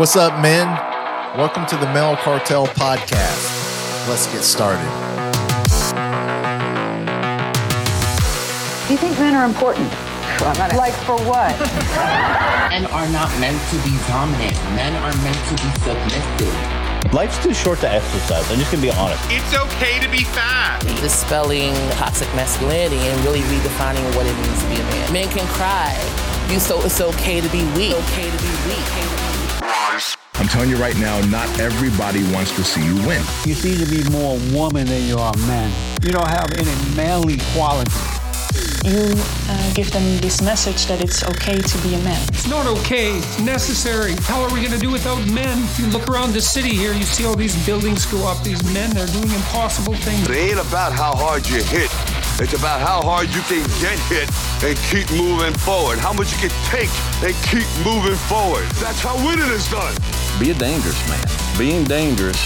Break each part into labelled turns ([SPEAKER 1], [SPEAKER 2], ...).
[SPEAKER 1] What's up, men? Welcome to the Male Cartel Podcast. Let's get started.
[SPEAKER 2] Do you think men are important? Like for what?
[SPEAKER 3] Men are not meant to be dominant. Men are meant to be submissive.
[SPEAKER 4] Life's too short to exercise. I'm just gonna be honest.
[SPEAKER 5] It's okay to be fat.
[SPEAKER 6] dispelling toxic masculinity and really redefining what it means to be a man. Men can cry. You so it's okay to be weak. Okay to be weak. Okay to be weak.
[SPEAKER 7] I'm telling you right now, not everybody wants to see you win.
[SPEAKER 8] You seem to be more woman than you are man. You don't have any manly qualities.
[SPEAKER 9] you uh, give them this message that it's okay to be a man.
[SPEAKER 10] It's not okay. It's necessary. How are we going to do without men? If you look around the city here, you see all these buildings go up. These men, they're doing impossible things.
[SPEAKER 11] It ain't about how hard you hit. It's about how hard you can get hit and keep moving forward. How much you can take and keep moving forward. That's how winning is done.
[SPEAKER 12] Be a dangerous man. Being dangerous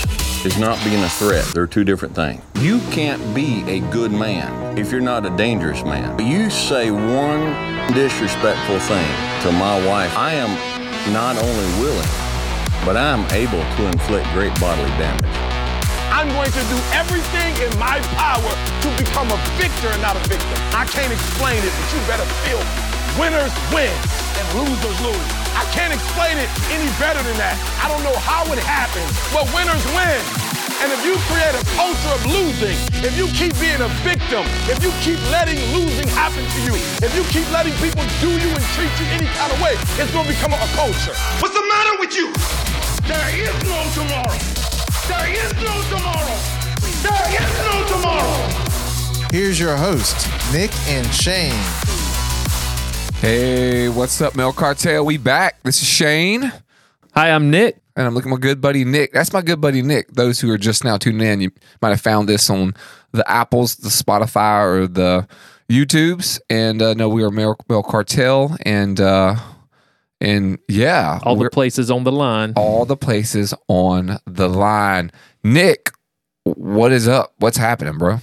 [SPEAKER 12] is not being a threat. They're two different things. You can't be a good man if you're not a dangerous man. You say one disrespectful thing to my wife, I am not only willing, but I am able to inflict great bodily damage.
[SPEAKER 11] I'm going to do everything in my power to become a victor and not a victim. I can't explain it, but you better feel me. Winners win and losers lose. I can't explain it any better than that. I don't know how it happens, but winners win. And if you create a culture of losing, if you keep being a victim, if you keep letting losing happen to you, if you keep letting people do you and treat you any kind of way, it's going to become a culture.
[SPEAKER 5] What's the matter with you? There is no tomorrow. There is no tomorrow. There is no tomorrow.
[SPEAKER 1] Here's your host, Nick and Shane.
[SPEAKER 13] Hey, what's up, Male Cartel? We back. This is Shane.
[SPEAKER 14] Hi, I'm Nick.
[SPEAKER 13] And I'm looking at my good buddy Nick. That's my good buddy Nick. Those who are just now tuning in, you might have found this on the Apples, the Spotify, or the YouTubes. And uh, no, we are Male, Male Cartel. And uh, and yeah,
[SPEAKER 14] All the places on the line.
[SPEAKER 13] all the places on the line. Nick, what is up? What's happening, bro?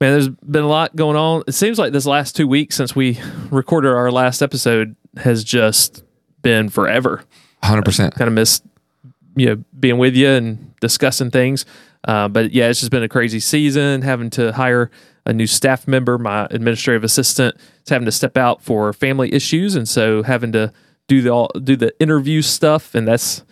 [SPEAKER 14] Man, there's been a lot going on. It seems like this last two weeks since we recorded our last episode has just been forever.
[SPEAKER 13] 100%.
[SPEAKER 14] Kind of missed you know being with you and discussing things. Uh, but yeah, it's just been a crazy season. Having to hire a new staff member, my administrative assistant, is having to step out for family issues, and so having to do the all, do the interview stuff, and that's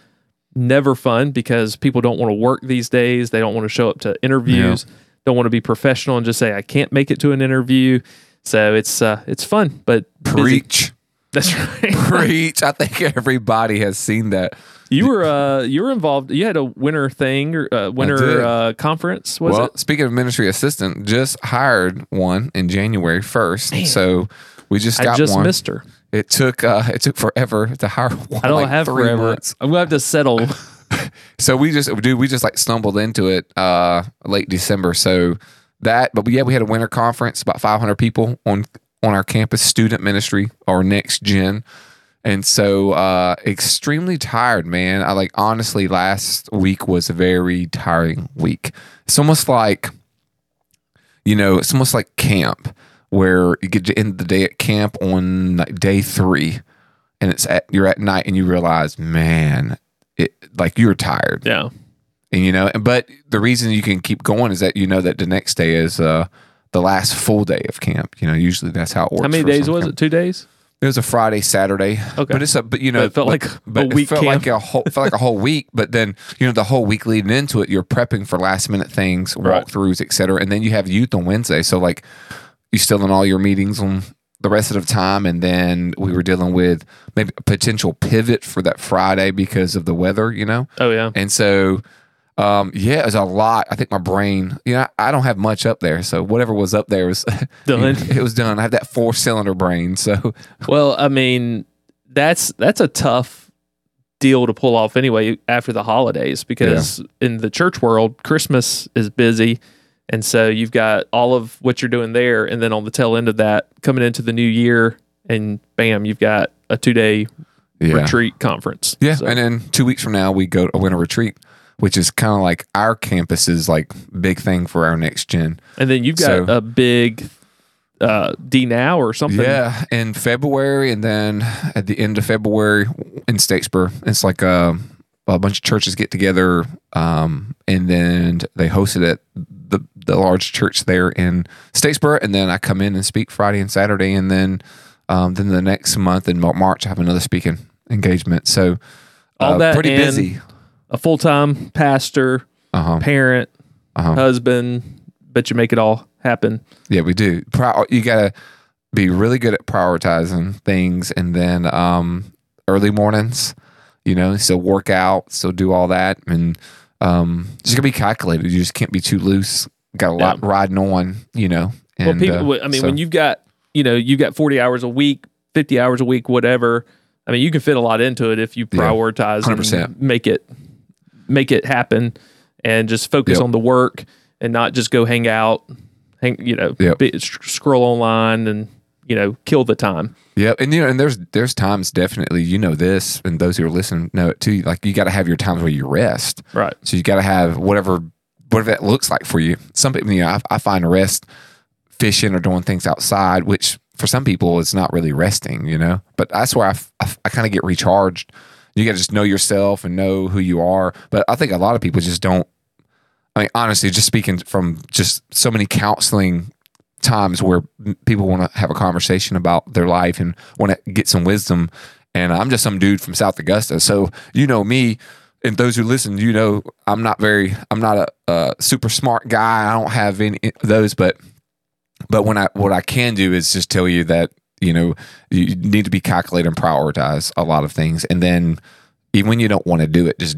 [SPEAKER 14] never fun because people don't want to work these days. They don't want to show up to interviews. Don't want to be professional and just say I can't make it to an interview. So it's uh, it's fun, but busy.
[SPEAKER 13] Preach.
[SPEAKER 14] That's right.
[SPEAKER 13] Preach. I think everybody has seen that.
[SPEAKER 14] You were uh, you were involved. You had a winter thing or uh, winter uh, conference. Was
[SPEAKER 13] well,
[SPEAKER 14] it?
[SPEAKER 13] speaking of ministry assistant, just hired one in January first. So we just got
[SPEAKER 14] I just
[SPEAKER 13] one.
[SPEAKER 14] missed her.
[SPEAKER 13] It took uh, it took forever to hire one.
[SPEAKER 14] I don't
[SPEAKER 13] like
[SPEAKER 14] have
[SPEAKER 13] three
[SPEAKER 14] forever.
[SPEAKER 13] months.
[SPEAKER 14] I'm gonna have to settle.
[SPEAKER 13] So we just dude, we just like stumbled into it uh late December. So that but yeah, we had a winter conference, about 500 people on on our campus student ministry or next gen. And so uh extremely tired, man. I like honestly last week was a very tiring week. It's almost like you know, it's almost like camp where you get to end the day at camp on like day 3 and it's at you're at night and you realize, man, like you're tired.
[SPEAKER 14] Yeah.
[SPEAKER 13] And you know, but the reason you can keep going is that you know that the next day is uh the last full day of camp. You know, usually that's how it works.
[SPEAKER 14] How many days was
[SPEAKER 13] camp.
[SPEAKER 14] it? Two days.
[SPEAKER 13] It was a Friday, Saturday.
[SPEAKER 14] Okay.
[SPEAKER 13] but it's a but you know
[SPEAKER 14] But it felt like
[SPEAKER 13] but
[SPEAKER 14] a week
[SPEAKER 13] It felt
[SPEAKER 14] camp.
[SPEAKER 13] like a whole felt like a whole week. But then you know the whole week leading into it, you're prepping for last minute things,
[SPEAKER 14] Right.
[SPEAKER 13] walkthroughs, et cetera, and then you have youth on Wednesday. So like you still in all your meetings on the rest of the time, and then we were dealing with maybe a potential pivot for that Friday because of the weather. You know.
[SPEAKER 14] Oh yeah.
[SPEAKER 13] And so, um, yeah, it was a lot. I think my brain, you know, I don't have much up there. So whatever was up there was
[SPEAKER 14] Done.
[SPEAKER 13] it was done. I have that four cylinder brain. So
[SPEAKER 14] Well, I mean, that's that's a tough deal to pull off anyway after the holidays because in the church world, Christmas is busy. And so you've got all of what you're doing there. And then on the tail end of that, coming into the new year, and bam, you've got a two day
[SPEAKER 13] Yeah.
[SPEAKER 14] retreat conference.
[SPEAKER 13] yeah.
[SPEAKER 14] So-
[SPEAKER 13] And then two weeks from now, we go to a winter retreat, which is kind of like our campus's like big thing for our next gen.
[SPEAKER 14] and then you've got
[SPEAKER 13] So-
[SPEAKER 14] a big uh, D now or something.
[SPEAKER 13] Yeah, in February, and then at the end of February in Statesboro, it's like a a bunch of churches get together, um, and then they host it at the large church there in Statesboro, and then I come in and speak Friday and Saturday, and then um, then the next month in March I have another speaking engagement. So
[SPEAKER 14] All
[SPEAKER 13] uh,
[SPEAKER 14] that
[SPEAKER 13] pretty busy.
[SPEAKER 14] A full time pastor,
[SPEAKER 13] Uh-huh.
[SPEAKER 14] parent,
[SPEAKER 13] Uh-huh.
[SPEAKER 14] husband, but you make it all happen.
[SPEAKER 13] Yeah, we do. You gotta be really good at prioritizing things, and then um, early mornings, you know, still work out, still do all that, and um, just gotta be calculated. You just can't be too loose. Got a lot riding on, you know.
[SPEAKER 14] well, people,
[SPEAKER 13] uh,
[SPEAKER 14] I mean,
[SPEAKER 13] so-
[SPEAKER 14] when you've got, you know, you've got 40 hours a week, 50 hours a week, whatever. I mean, you can fit a lot into it if you
[SPEAKER 13] Yeah,
[SPEAKER 14] prioritize
[SPEAKER 13] 100%.
[SPEAKER 14] and make it, make it happen and just focus
[SPEAKER 13] Yep.
[SPEAKER 14] on the work and not just go hang out, hang, you know,
[SPEAKER 13] Yep.
[SPEAKER 14] be, sc- scroll online and, you know, kill the time.
[SPEAKER 13] Yeah, and you know, and there's there's times definitely you know this, and those who are listening know it too. Like you got to have your times where you rest,
[SPEAKER 14] Right.
[SPEAKER 13] So you got to have whatever whatever that looks like for you. Some people, you know, I, I find rest fishing or doing things outside, which for some people it's not really resting, you know. But that's where I, I kind of get recharged. You got to just know yourself and know who you are. But I think a lot of people just don't. I mean, honestly, just speaking from just so many counseling times where people want to have a conversation about their life and want to get some wisdom. And I'm just some dude from South Augusta. So, you know me, and those who listen, you know, I'm not very, I'm not a, a super smart guy. I don't have any of those, but, but when I, what I can do is just tell you that, you know, you need to be calculated and prioritize a lot of things. And then even when you don't want to do it, just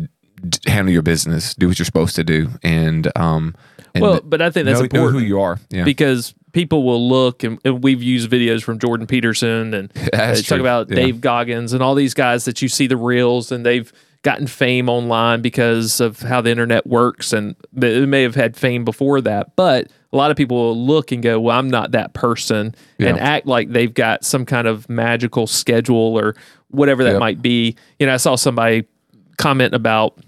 [SPEAKER 13] handle your business, do what you're supposed to do. And, um, and
[SPEAKER 14] well, but I think that's
[SPEAKER 13] know, know
[SPEAKER 14] important
[SPEAKER 13] who you are. Yeah.
[SPEAKER 14] because people will look and, and we've used videos from Jordan Peterson and uh, talk about
[SPEAKER 13] Yeah.
[SPEAKER 14] Dave Goggins and all these guys that you see the reels and they've gotten fame online because of how the internet works and they may have had fame before that but a lot of people will look and go well I'm not that person and act like they've got some kind of magical schedule or whatever that
[SPEAKER 13] Yep.
[SPEAKER 14] might be you know I saw somebody comment about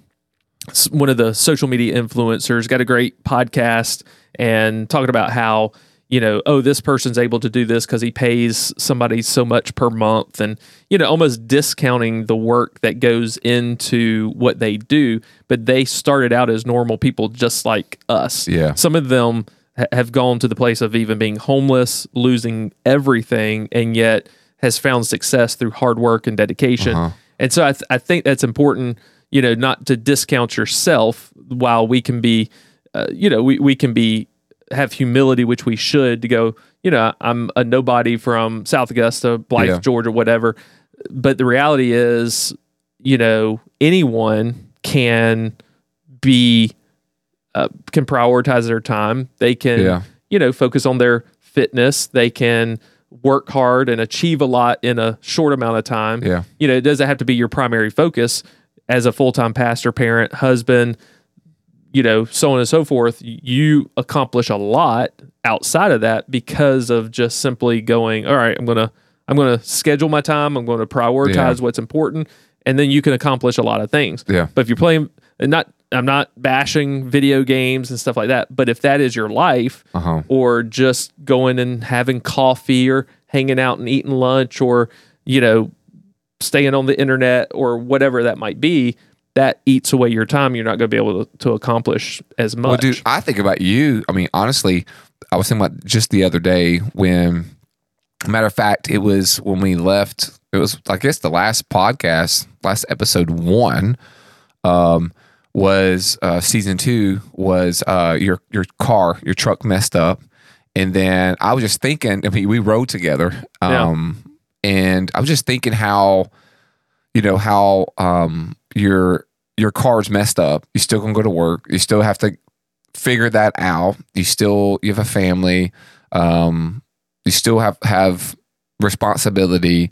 [SPEAKER 14] one of the social media influencers got a great podcast and talking about how you know oh this person's able to do this because he pays somebody so much per month and you know almost discounting the work that goes into what they do but they started out as normal people just like us
[SPEAKER 13] Yeah.
[SPEAKER 14] some of them ha- have gone to the place of even being homeless losing everything and yet has found success through hard work and dedication
[SPEAKER 13] Uh-huh.
[SPEAKER 14] and so I, th- I think that's important, you know, not to discount yourself while we can be, uh, you know, we, we can be, have humility, which we should to go, you know, I'm a nobody from South Augusta, Blythe,
[SPEAKER 13] Yeah.
[SPEAKER 14] Georgia, whatever. But the reality is, you know, anyone can be, uh, can prioritize their time. They can,
[SPEAKER 13] Yeah.
[SPEAKER 14] you know, focus on their fitness. They can work hard and achieve a lot in a short amount of time.
[SPEAKER 13] Yeah.
[SPEAKER 14] You know, it doesn't have to be your primary focus as a full time pastor, parent, husband, you know, so on and so forth. You accomplish a lot outside of that because of just simply going, all right, I'm going to, I'm going to schedule my time. I'm going to prioritize
[SPEAKER 13] Yeah.
[SPEAKER 14] what's important. And then you can accomplish a lot of things.
[SPEAKER 13] Yeah.
[SPEAKER 14] But if you're playing, and not, I'm not bashing video games and stuff like that. But if that is your life,
[SPEAKER 13] Uh-huh.
[SPEAKER 14] or just going and having coffee or hanging out and eating lunch or you know staying on the internet or whatever that might be that eats away your time you're not going to be able to, to accomplish as much
[SPEAKER 13] Well, dude, I think about you. I mean, honestly, I was thinking about just the other day when, matter of fact, it was when we left. It was, I guess, the last podcast, last episode one, um, was uh, season two was uh, your your car, your truck messed up, and then I was just thinking. I mean, we rode together,
[SPEAKER 14] Yeah.
[SPEAKER 13] um, and I was just thinking how you know how um your your car's messed up. You still gonna go to work. You still have to figure that out. You still you have a family. Um you still have have responsibility.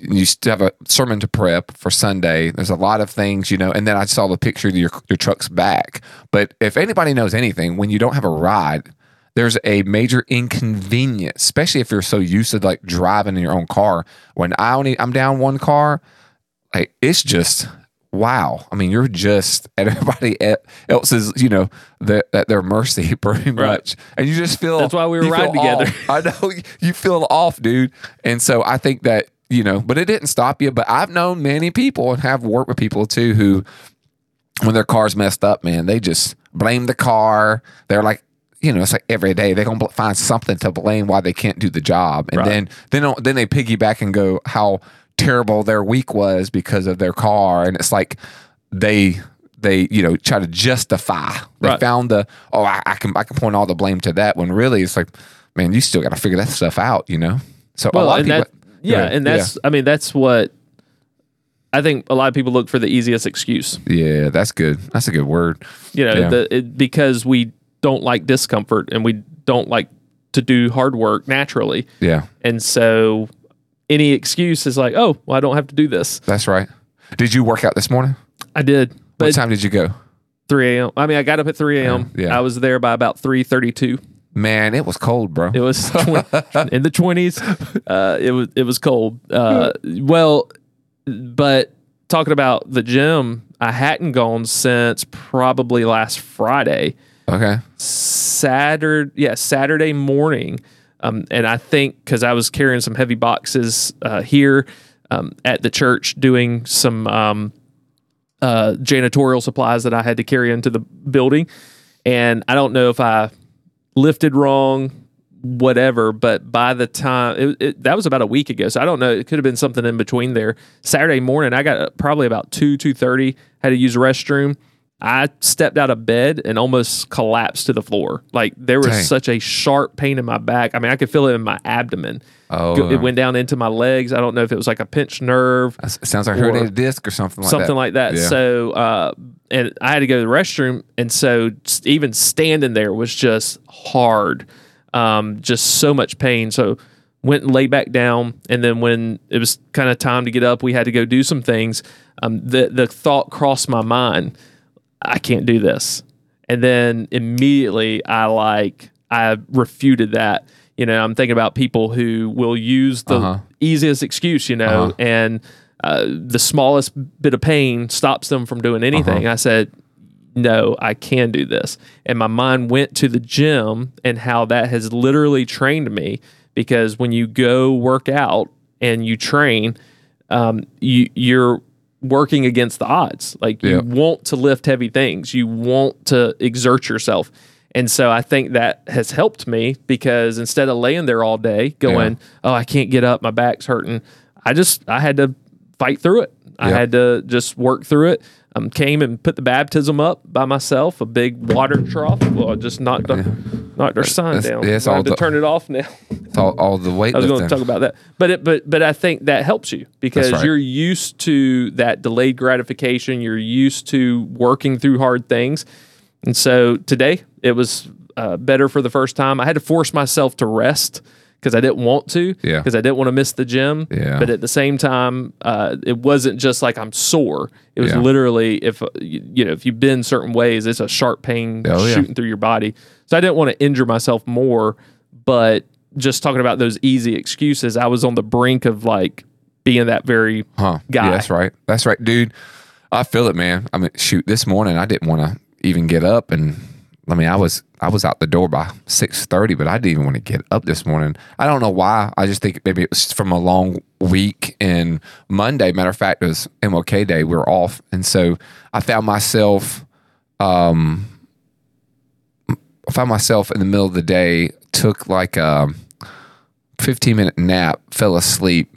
[SPEAKER 13] You still have a sermon to prep for sunday. There's a lot of things you know and then i saw the picture of your, your truck's back. But if anybody knows anything when you don't have a ride there's a major inconvenience, especially if you're so used to like driving in your own car. When I only I'm down one car, like it's just wow. I mean, you're just at everybody else's, you know, the, at their mercy pretty much, and you just feel
[SPEAKER 14] That's why we were riding together.
[SPEAKER 13] I know you feel off, dude. And so I think that you know, but it didn't stop you. But I've known many people and have worked with people too who when their car's messed up, man, they just blame the car. They're like, you know, it's like every day they're gonna find something to blame why they can't do the job, and
[SPEAKER 14] Right.
[SPEAKER 13] then then then they piggyback and go how terrible their week was because of their car, and it's like they they you know try to justify. They
[SPEAKER 14] Right.
[SPEAKER 13] found the oh I, I can I can point all the blame to that when really it's like man you still got to figure that stuff out, you know. So a
[SPEAKER 14] Well,
[SPEAKER 13] lot of
[SPEAKER 14] and
[SPEAKER 13] people,
[SPEAKER 14] that, yeah,
[SPEAKER 13] ahead.
[SPEAKER 14] and that's I mean that's what I think a lot of people look for the easiest excuse.
[SPEAKER 13] yeah, that's good. That's a good word.
[SPEAKER 14] You know,
[SPEAKER 13] Yeah.
[SPEAKER 14] the, it, because we don't like discomfort and we don't like to do hard work naturally.
[SPEAKER 13] Yeah,
[SPEAKER 14] And so any excuse is like, oh, well, I don't have to do this.
[SPEAKER 13] that's right. Did you work out this morning?
[SPEAKER 14] I did.
[SPEAKER 13] What time did you go?
[SPEAKER 14] 3 a.m. I mean, I got up at 3 a.m.
[SPEAKER 13] Yeah.
[SPEAKER 14] I was there by about 3:32.
[SPEAKER 13] Man, it was cold, bro.
[SPEAKER 14] It was tw- in the 20s. Uh, it was it was cold. Uh, well, but talking about the gym, I hadn't gone since probably last Friday.
[SPEAKER 13] Okay.
[SPEAKER 14] Saturday, yeah, Saturday morning. Um, and I think because I was carrying some heavy boxes uh, here um, at the church, doing some um, uh, janitorial supplies that I had to carry into the building, and I don't know if I lifted wrong, whatever. But by the time it, it, that was about a week ago, so I don't know. It could have been something in between there. Saturday morning, I got probably about two two thirty. Had to use restroom. I stepped out of bed and almost collapsed to the floor. Like there was
[SPEAKER 13] Dang.
[SPEAKER 14] such a sharp pain in my back. I mean, I could feel it in my abdomen.
[SPEAKER 13] Oh,
[SPEAKER 14] it went down into my legs. I don't know if it was like a pinched nerve.
[SPEAKER 13] It sounds like herniated disc or something like
[SPEAKER 14] something
[SPEAKER 13] that.
[SPEAKER 14] like that.
[SPEAKER 13] Yeah.
[SPEAKER 14] So, uh, and I had to go to the restroom, and so even standing there was just hard, um, just so much pain. So went and lay back down, and then when it was kind of time to get up, we had to go do some things. Um, the the thought crossed my mind, I can't do this, and then immediately I like I refuted that. You know, I'm thinking about people who will use the
[SPEAKER 13] Uh-huh.
[SPEAKER 14] easiest excuse, you know,
[SPEAKER 13] Uh-huh.
[SPEAKER 14] and uh, the smallest bit of pain stops them from doing anything.
[SPEAKER 13] Uh-huh.
[SPEAKER 14] I said, no, I can do this. And my mind went to the gym and how that has literally trained me because when you go work out and you train, um, you, you're working against the odds. Like you want to lift heavy things, you want to exert yourself. And so I think that has helped me because instead of laying there all day going, oh, I can't get up, my back's hurting, I just, I had to fight through it. I had to just work through it. Um, came and put the baptism up by myself, a big water trough. Well, I just knocked our, knocked our sign
[SPEAKER 13] That's-
[SPEAKER 14] down.
[SPEAKER 13] yeah, it's
[SPEAKER 14] I had to
[SPEAKER 13] the-
[SPEAKER 14] turn it off now.
[SPEAKER 13] It's all, all the weightlifting.
[SPEAKER 14] I was going to talk about that, but it, but but I think that helps you because
[SPEAKER 13] right.
[SPEAKER 14] you're used to that delayed gratification. You're used to working through hard things, and so today it was uh, better for the first time. I had to force myself to rest because I didn't want to,
[SPEAKER 13] Yeah.
[SPEAKER 14] because I didn't want to miss the gym.
[SPEAKER 13] Yeah.
[SPEAKER 14] But at the same time, uh, it wasn't just like I'm sore. It was
[SPEAKER 13] Yeah.
[SPEAKER 14] literally if uh, you, know if you bend certain ways, it's a sharp pain
[SPEAKER 13] Oh, yeah.
[SPEAKER 14] shooting through your body. So I didn't want to injure myself more, but just talking about those easy excuses, I was on the brink of like being that very
[SPEAKER 13] Huh.
[SPEAKER 14] guy.
[SPEAKER 13] Yeah, that's right. That's right, dude. I feel it, man. I mean, shoot, this morning I didn't want to even get up, and I mean, I was I was out the door by six thirty, but I didn't even want to get up this morning. I don't know why. I just think maybe it was from a long week and Monday. Matter of fact, it was MLK Day. We were off, and so I found myself. Um, I found myself in the middle of the day, took like a 15 minute nap, fell asleep,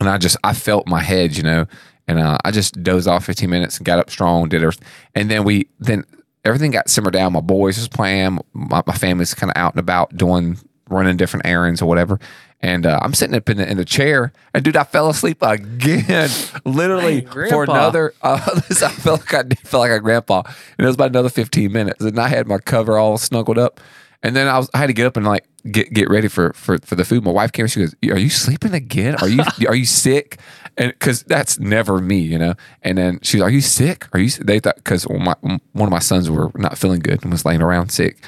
[SPEAKER 13] and I just I felt my head, you know, and uh, I just dozed off 15 minutes and got up strong, did everything, and then we then everything got simmered down. My boys was playing, my, my family's kind of out and about doing running different errands or whatever. And uh, I'm sitting up in the, in the chair, and dude, I fell asleep again, literally
[SPEAKER 14] Hey,
[SPEAKER 13] for another. Uh, I felt like I did feel like a grandpa, and it was about another 15 minutes, and I had my cover all snuggled up, and then I was I had to get up and like get get ready for for for the food. My wife came, and she goes, "Are you sleeping again? Are you are you sick?" And because that's never me, you know. And then she's, "Are you sick? Are you?" They thought because my one of my sons were not feeling good and was laying around sick,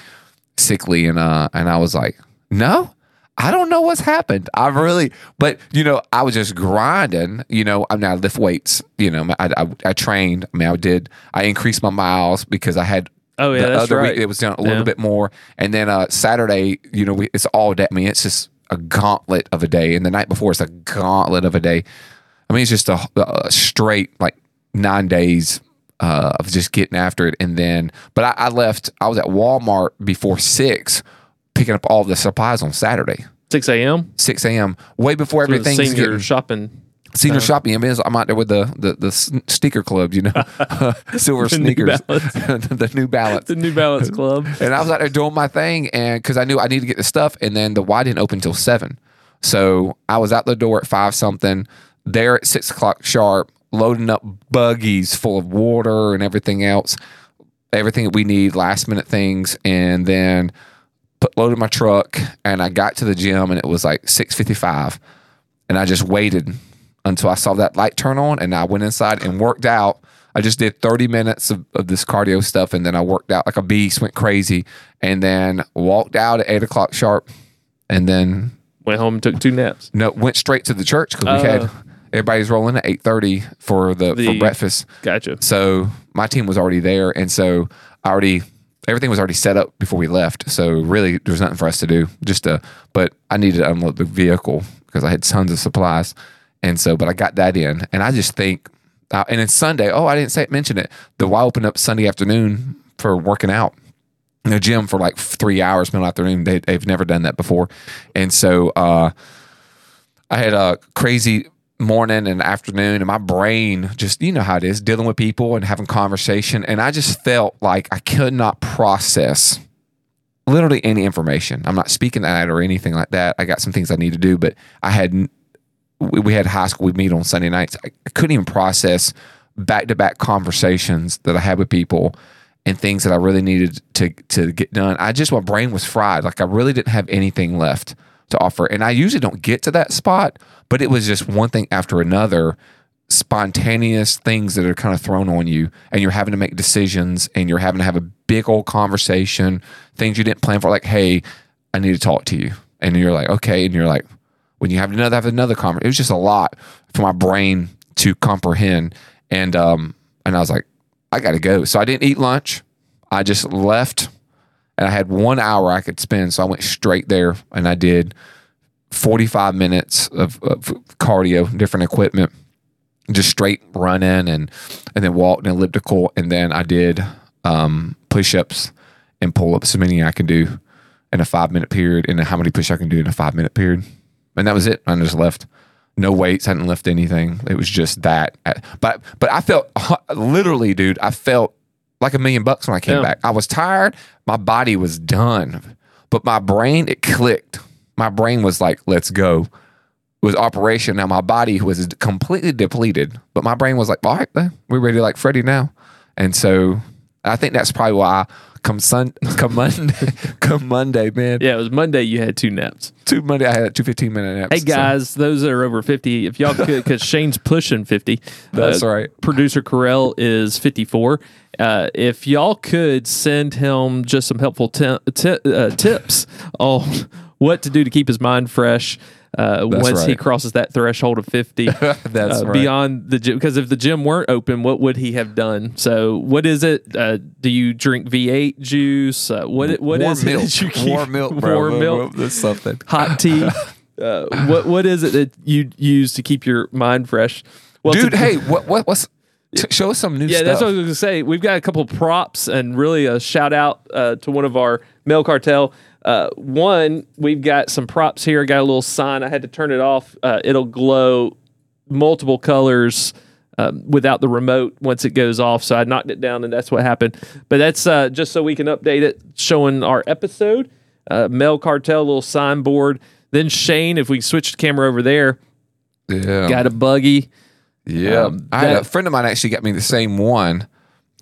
[SPEAKER 13] sickly, and uh, and I was like, "No." I don't know what's happened. I really, but you know, I was just grinding. You know, I mean, I lift weights. You know, I, I, I trained. I mean, I did. I increased my miles because I had.
[SPEAKER 14] Oh, yeah,
[SPEAKER 13] the
[SPEAKER 14] that's
[SPEAKER 13] other
[SPEAKER 14] right.
[SPEAKER 13] week it was down a little
[SPEAKER 14] Yeah.
[SPEAKER 13] bit more, and then uh Saturday, you know, we, it's all day. I mean, it's just a gauntlet of a day, and the night before it's a gauntlet of a day. I mean, it's just a, a straight like nine days uh, of just getting after it. And then, but I, I left. I was at Walmart before six, picking up all the supplies on Saturday.
[SPEAKER 14] 6 a.m.
[SPEAKER 13] 6 a.m. Way before everything's
[SPEAKER 14] senior
[SPEAKER 13] getting
[SPEAKER 14] shopping.
[SPEAKER 13] Senior
[SPEAKER 14] uh,
[SPEAKER 13] shopping. Mean, I'm out there with the the, the sneaker club, you know, silver
[SPEAKER 14] The New
[SPEAKER 13] sneakers,
[SPEAKER 14] Balance.
[SPEAKER 13] the New Balance.
[SPEAKER 14] The New Balance Club.
[SPEAKER 13] and I was out there doing my thing, and because I knew I needed to get the stuff, and then the Y didn't open until seven, so I was out the door at five something, there at six o'clock sharp, loading up buggies full of water and everything else, everything that we need, last minute things, and then put loaded my truck, and I got to the gym, and it was like six fifty five, and I just waited until I saw that light turn on, and I went inside and worked out. I just did 30 minutes of, of this cardio stuff, and then I worked out like a beast, went crazy, and then walked out at eight o'clock sharp, and then
[SPEAKER 14] Went home and took two naps.
[SPEAKER 13] no went straight to the church because we
[SPEAKER 14] Oh.
[SPEAKER 13] had everybody's rolling at 8:30 for the, for breakfast.
[SPEAKER 14] Gotcha.
[SPEAKER 13] So my team was already there, and so I already everything was already set up before we left. So really, there was nothing for us to do. Just to, but I needed to unload the vehicle because I had tons of supplies, and so but I got that in, and I just think, uh, and it's Sunday. Oh, I didn't say mention it. The Y opened up Sunday afternoon for working out in the gym for like three hours middle afternoon. They, they've never done that before, and so uh, I had a crazy morning and afternoon, and my brain just you know how it is dealing with people and having conversation, and I just felt like I could not process literally any information. I'm not speaking that or anything like that. I got some things I need to do, but I had we, we had high school. We meet on Sunday nights. I, I couldn't even process back to back conversations that I had with people and things that I really needed to to get done. I just my brain was fried. Like I really didn't have anything left to offer. And I usually don't get to that spot, but it was just one thing after another spontaneous things that are kind of thrown on you and you're having to make decisions and you're having to have a big old conversation things you didn't plan for like hey i need to talk to you and you're like okay and you're like when you have another have another conversation it was just a lot for my brain to comprehend. And um and i was like i gotta go. So i didn't eat lunch. I just left and i had one hour i could spend. So i went straight there and i did 45 minutes of, of cardio different equipment just straight running and and then walked an elliptical and then I did um, push-ups and pull-ups as many I can do in a five minute period and how many push I can do in a five minute period and that was it. I just left. No weights I hadn't lift anything. It was just that. But but I felt literally dude I felt like a million bucks when I came
[SPEAKER 14] Yeah.
[SPEAKER 13] back. I was tired. My body was done. But my brain it clicked. My brain was like let's go. It was operation. Now my body was completely depleted, but my brain was like, all right, eh, we're ready like Freddie now. And so I think that's probably why come Sun come Monday come Monday, man.
[SPEAKER 14] Yeah, it was Monday. You had two naps.
[SPEAKER 13] Two Monday I had two 15 minute naps.
[SPEAKER 14] Hey
[SPEAKER 13] so-
[SPEAKER 14] guys, those that are over fifty, if y'all could, because Shane's pushing fifty.
[SPEAKER 13] That's right.
[SPEAKER 14] Producer Carell is fifty-four. Uh, if y'all could send him just some helpful ti- ti- uh, tips on what to do to keep his mind fresh. Uh, once he crosses that threshold of 50
[SPEAKER 13] That's
[SPEAKER 14] uh,
[SPEAKER 13] right.
[SPEAKER 14] beyond the gym because if the gym weren't open what would he have done so what is it uh, do you drink v8 juice uh, what it- what
[SPEAKER 13] warm
[SPEAKER 14] is it
[SPEAKER 13] milk.
[SPEAKER 14] that you keep-
[SPEAKER 13] warm milk, bro.
[SPEAKER 14] warm milk
[SPEAKER 13] That's something.
[SPEAKER 14] hot tea. Uh, what what is it that you use to keep your mind fresh? Well,
[SPEAKER 13] Dude,
[SPEAKER 14] to-
[SPEAKER 13] hey, what what what's t- show us some new stuff?
[SPEAKER 14] yeah,
[SPEAKER 13] stuff.
[SPEAKER 14] that's what I was going to say. We've got a couple props and really a shout out uh, to one of our male cartel. Uh, one, we've got some props here. Got a little sign. I had to turn it off. Uh, it'll glow multiple colors. Um, without the remote once it goes off, so I knocked it down, and that's what happened. But that's uh, just so we can update it, showing our episode. Uh, Male Cartel, little signboard. Then Shane, if we switch the camera over there,
[SPEAKER 13] yeah.
[SPEAKER 14] got a buggy.
[SPEAKER 13] Yeah,
[SPEAKER 14] Um,
[SPEAKER 13] I had a friend of mine actually got me the same one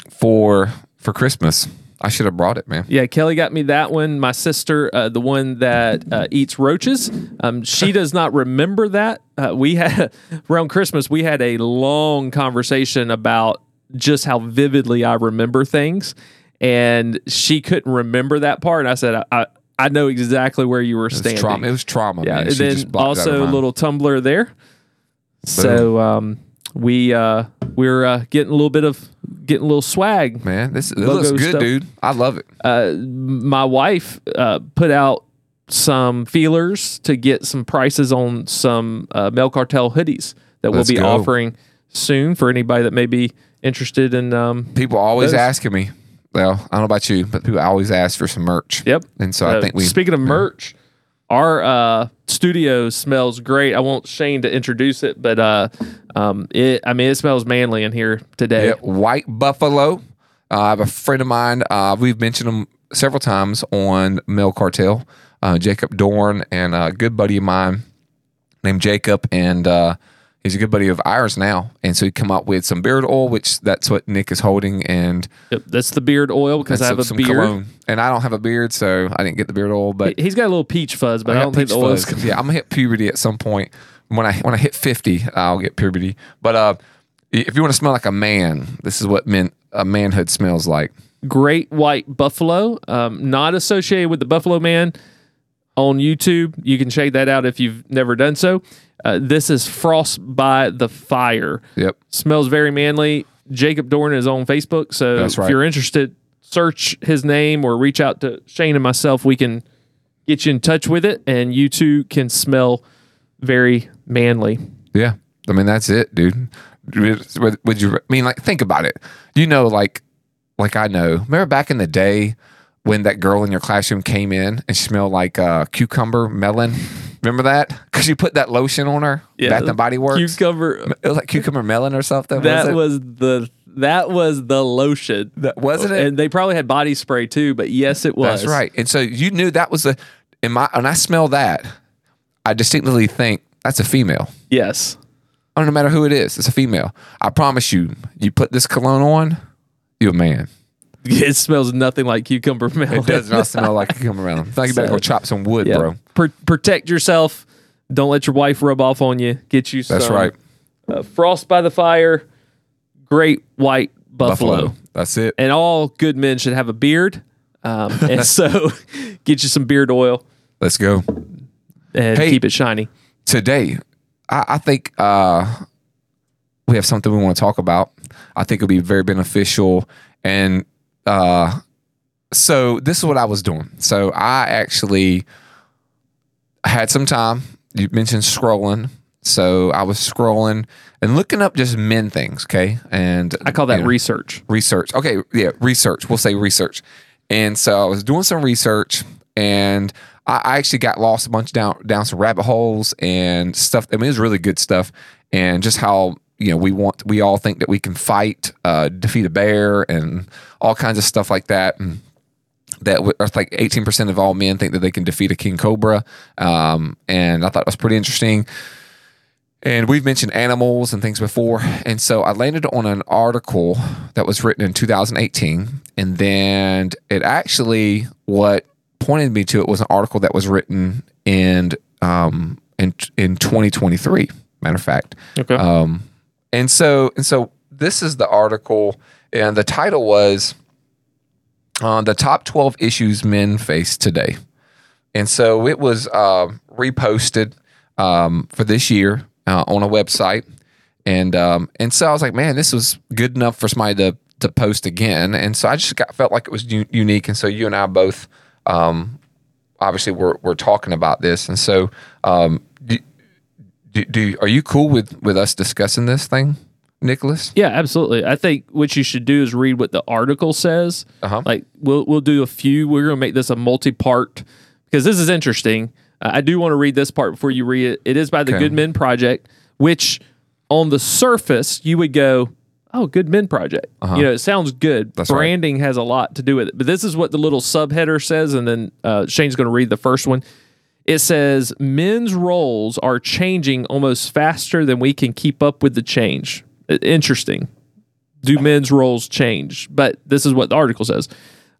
[SPEAKER 13] for for Christmas. I should have brought it, man.
[SPEAKER 14] Yeah, Kelly got me that one. My sister, uh, the one that uh, eats roaches, um, she does not remember that. Uh, we had around Christmas, we had a long conversation about just how vividly I remember things, and she couldn't remember that part. And I said, I, I, I know exactly where you were
[SPEAKER 13] It was
[SPEAKER 14] standing.
[SPEAKER 13] trauma. It was trauma,
[SPEAKER 14] Yeah,
[SPEAKER 13] man.
[SPEAKER 14] and
[SPEAKER 13] She
[SPEAKER 14] then
[SPEAKER 13] just blocked it out of her
[SPEAKER 14] also a little tumbler there. So um, we uh, we're uh, getting a little bit of getting a little swag.
[SPEAKER 13] Man, this
[SPEAKER 14] Logo
[SPEAKER 13] looks good,
[SPEAKER 14] stuff.
[SPEAKER 13] dude. I love it.
[SPEAKER 14] Uh, my wife uh, put out some feelers to get some prices on some uh, Male Cartel hoodies that
[SPEAKER 13] Let's
[SPEAKER 14] we'll be
[SPEAKER 13] go.
[SPEAKER 14] offering soon for anybody that may be interested in. Um,
[SPEAKER 13] People always
[SPEAKER 14] those.
[SPEAKER 13] asking me. Well, I don't know about you, but people always ask for some merch.
[SPEAKER 14] Yep.
[SPEAKER 13] And so I
[SPEAKER 14] Uh,
[SPEAKER 13] think we.
[SPEAKER 14] Speaking of merch, our uh, studio smells great. I want Shane to introduce it, but uh, um, it. I mean, it smells manly in here today.
[SPEAKER 13] Yeah, White Buffalo. Uh, I have a friend of mine. Uh, we've mentioned him several times on Male Cartel. Uh, Jacob Dorn and a good buddy of mine named Jacob, and uh, he's a good buddy of ours now. And so he come up with some beard oil, which that's what Nick is holding, and
[SPEAKER 14] Yep, that's the beard oil because I have a beard.
[SPEAKER 13] cologne. And I don't have a beard, so I didn't get the beard oil. But
[SPEAKER 14] He- He's got a little peach fuzz, but I,
[SPEAKER 13] got
[SPEAKER 14] don't think the oil's.
[SPEAKER 13] fuzz. Yeah, I'm gonna hit puberty at some point. When I when I hit 50, I'll get puberty. But uh, if you want to smell like a man, this is what men a manhood smells like.
[SPEAKER 14] Great White Buffalo, um, not associated with the Buffalo Man on YouTube. You can check that out if you've never done so. Uh, this is Frost by the Fire.
[SPEAKER 13] Yep.
[SPEAKER 14] Smells very manly. Jacob Dorn is on Facebook. So
[SPEAKER 13] That's right.
[SPEAKER 14] if you're interested, search his name or reach out to Shane and myself. We can get you in touch with it, and you two can smell very manly.
[SPEAKER 13] Yeah, I mean that's it, dude. Would, would you? I mean, like, think about it. You know, like, like I know. Remember back in the day when that girl in your classroom came in and smelled like uh, cucumber melon. Remember that? Because you put that lotion on her. Bath and Body Works.
[SPEAKER 14] Cucumber.
[SPEAKER 13] It was like cucumber melon or something.
[SPEAKER 14] That
[SPEAKER 13] was,
[SPEAKER 14] was the that was the lotion.
[SPEAKER 13] That wasn't it?
[SPEAKER 14] And they probably had body spray too, but yes, it was.
[SPEAKER 13] That's right. And so you knew that was the. In my when I smell that, I distinctly think that's a female.
[SPEAKER 14] Yes.
[SPEAKER 13] Oh, no matter who it is, it's a female. I promise you. You put this cologne on, you're a man.
[SPEAKER 14] It smells nothing like cucumber melon.
[SPEAKER 13] It does not smell like cucumber melon. Think you better go chop some wood,
[SPEAKER 14] Yeah.
[SPEAKER 13] bro.
[SPEAKER 14] Pr- protect yourself. Don't let your wife rub off on you. Get you some.
[SPEAKER 13] That's right.
[SPEAKER 14] Uh, Frost by the Fire. Great White Buffalo.
[SPEAKER 13] That's it.
[SPEAKER 14] And all good men should have a beard. Um, and so get you some beard oil
[SPEAKER 13] Let's go.
[SPEAKER 14] and
[SPEAKER 13] Hey.
[SPEAKER 14] keep it shiny.
[SPEAKER 13] Today, I, I think uh, we have something we want to talk about. I think it'll be very beneficial. And uh, so this is what I was doing. So I actually had some time. You mentioned scrolling. So I was scrolling and looking up just men things, okay? And
[SPEAKER 14] I call that
[SPEAKER 13] you know,
[SPEAKER 14] research.
[SPEAKER 13] research. Okay, yeah, research. We'll say research. And so I was doing some research, and I, I actually got lost a bunch down down some rabbit holes and stuff. I mean, it was really good stuff, and just how you know we want we all think that we can fight, uh, defeat a bear, and all kinds of stuff like that. And that w- or like 18% of all men think that they can defeat a king cobra. Um, and I thought it was pretty interesting. And we've mentioned animals and things before. And so I landed on an article that was written in 2018. And then it actually, what pointed me to it was an article that was written in, um, in, in 2023, matter of fact.
[SPEAKER 14] Okay.
[SPEAKER 13] Um, and so, and so this is the article, and the title was uh, The Top 12 Issues Men Face Today. And so it was uh, reposted um, for this year uh, on a website. And um, and so I was like, man, this was good enough for somebody to to post again. And so I just got felt like it was u- unique. And so you and I both um, obviously we're we're talking about this. And so um, do, do, are you cool with with us discussing this thing, Nicholas?
[SPEAKER 14] Yeah, absolutely. I think what you should do is read what the article says.
[SPEAKER 13] Uh-huh.
[SPEAKER 14] Like we'll we'll do a few. We're gonna make this a multi-part because this is interesting. Uh, I do want to read this part before you read it. It is by the
[SPEAKER 13] Okay.
[SPEAKER 14] Good Men Project, which on the surface you would go, "Oh, Good Men Project."
[SPEAKER 13] Uh-huh.
[SPEAKER 14] You know, it sounds good.
[SPEAKER 13] That's right.
[SPEAKER 14] Branding has a lot to do with it. But this is what the little subheader says, and then uh, Shane's going to read the first one. It says men's roles are changing almost faster than we can keep up with the change. Interesting. Do men's roles change? But this is what the article says.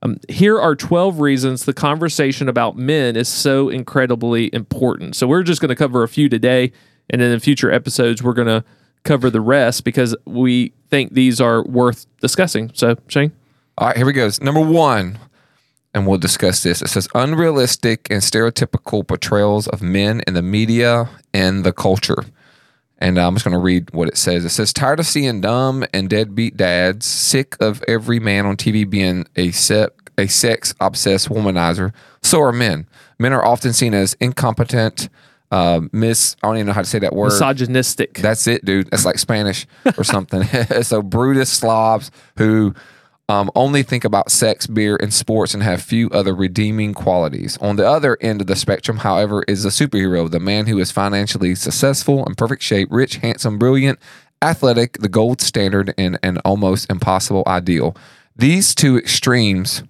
[SPEAKER 14] Um, here are 12 reasons the conversation about men is so incredibly important. So we're just going to cover a few today, and then in future episodes, we're going to cover the rest because we think these are worth discussing. So, Shane?
[SPEAKER 13] All right, here we go. Number one, and we'll discuss this. It says unrealistic and stereotypical portrayals of men in the media and the culture. And I'm just going to read what it says. It says, tired of seeing dumb and deadbeat dads, sick of every man on TV being a, se- a sex obsessed womanizer. So are men. Men are often seen as incompetent, uh, mis. I don't even know how to say that word.
[SPEAKER 14] Misogynistic.
[SPEAKER 13] That's it, dude. That's like Spanish or something. so Brutus slobs who um, only think about sex, beer, and sports and have few other redeeming qualities. On the other end of the spectrum, however, is the superhero, the man who is financially successful, in perfect shape, rich, handsome, brilliant, athletic, the gold standard, and an almost impossible ideal. These two extremes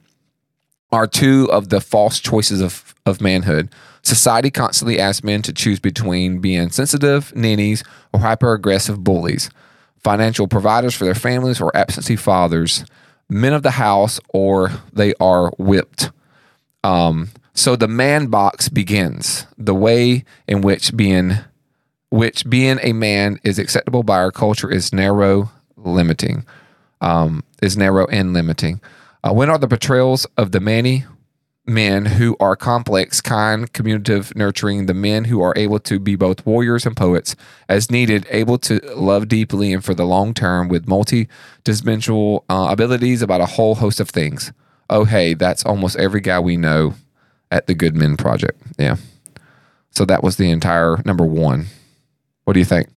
[SPEAKER 13] are two of the false choices of, of manhood. Society constantly asks men to choose between being sensitive nannies or hyper aggressive bullies, financial providers for their families or absentee fathers, men of the house or they are whipped. Um, so the man box begins the way in which being which being a man is acceptable by our culture is narrow, limiting, um, is narrow and limiting. Uh, when are the portrayals of the manny men who are complex, kind, communicative, nurturing, the men who are able to be both warriors and poets as needed, able to love deeply and for the long term with multi dimensional uh, abilities about a whole host of things? Oh, hey, that's almost every guy we know at the Good Men Project. Yeah. So that was the entire number one. What do you think?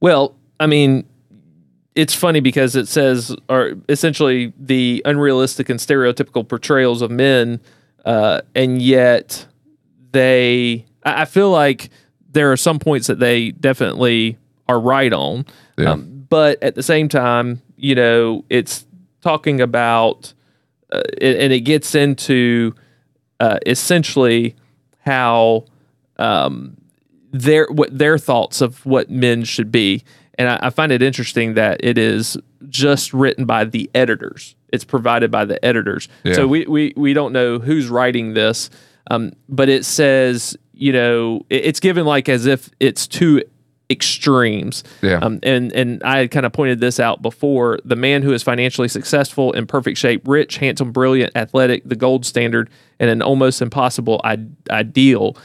[SPEAKER 14] Well, I mean, it's funny because it says, or essentially the unrealistic and stereotypical portrayals of men, uh, and yet they, I feel like there are some points that they definitely are right on.
[SPEAKER 13] Yeah.
[SPEAKER 14] Um, but at the same time, you know, it's talking about, uh, and and it gets into uh, essentially how um, their what their thoughts of what men should be. And I, I find it interesting that it is just written by the editors. It's provided by the editors.
[SPEAKER 13] Yeah.
[SPEAKER 14] So we, we we don't know who's writing this, um, but it says you know it- it's given like as if it's two extremes.
[SPEAKER 13] Yeah.
[SPEAKER 14] Um, and and I had kind of pointed this out before. The man who is financially successful, in perfect shape, rich, handsome, brilliant, athletic, the gold standard, and an almost impossible I- ideal.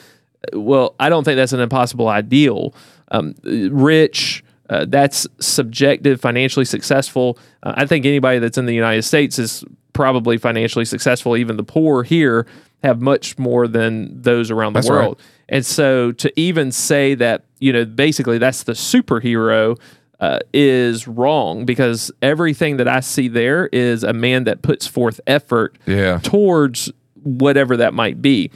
[SPEAKER 14] Well, I don't think that's an impossible ideal. Um, rich, uh, that's subjective. Financially successful. Uh, I think anybody that's in the United States is probably financially successful. Even the poor here have much more than those around the
[SPEAKER 13] That's right.
[SPEAKER 14] world. And so to even say that, you know, basically that's the superhero uh, is wrong because everything that I see there is a man that puts forth effort
[SPEAKER 13] Yeah.
[SPEAKER 14] towards whatever that might be.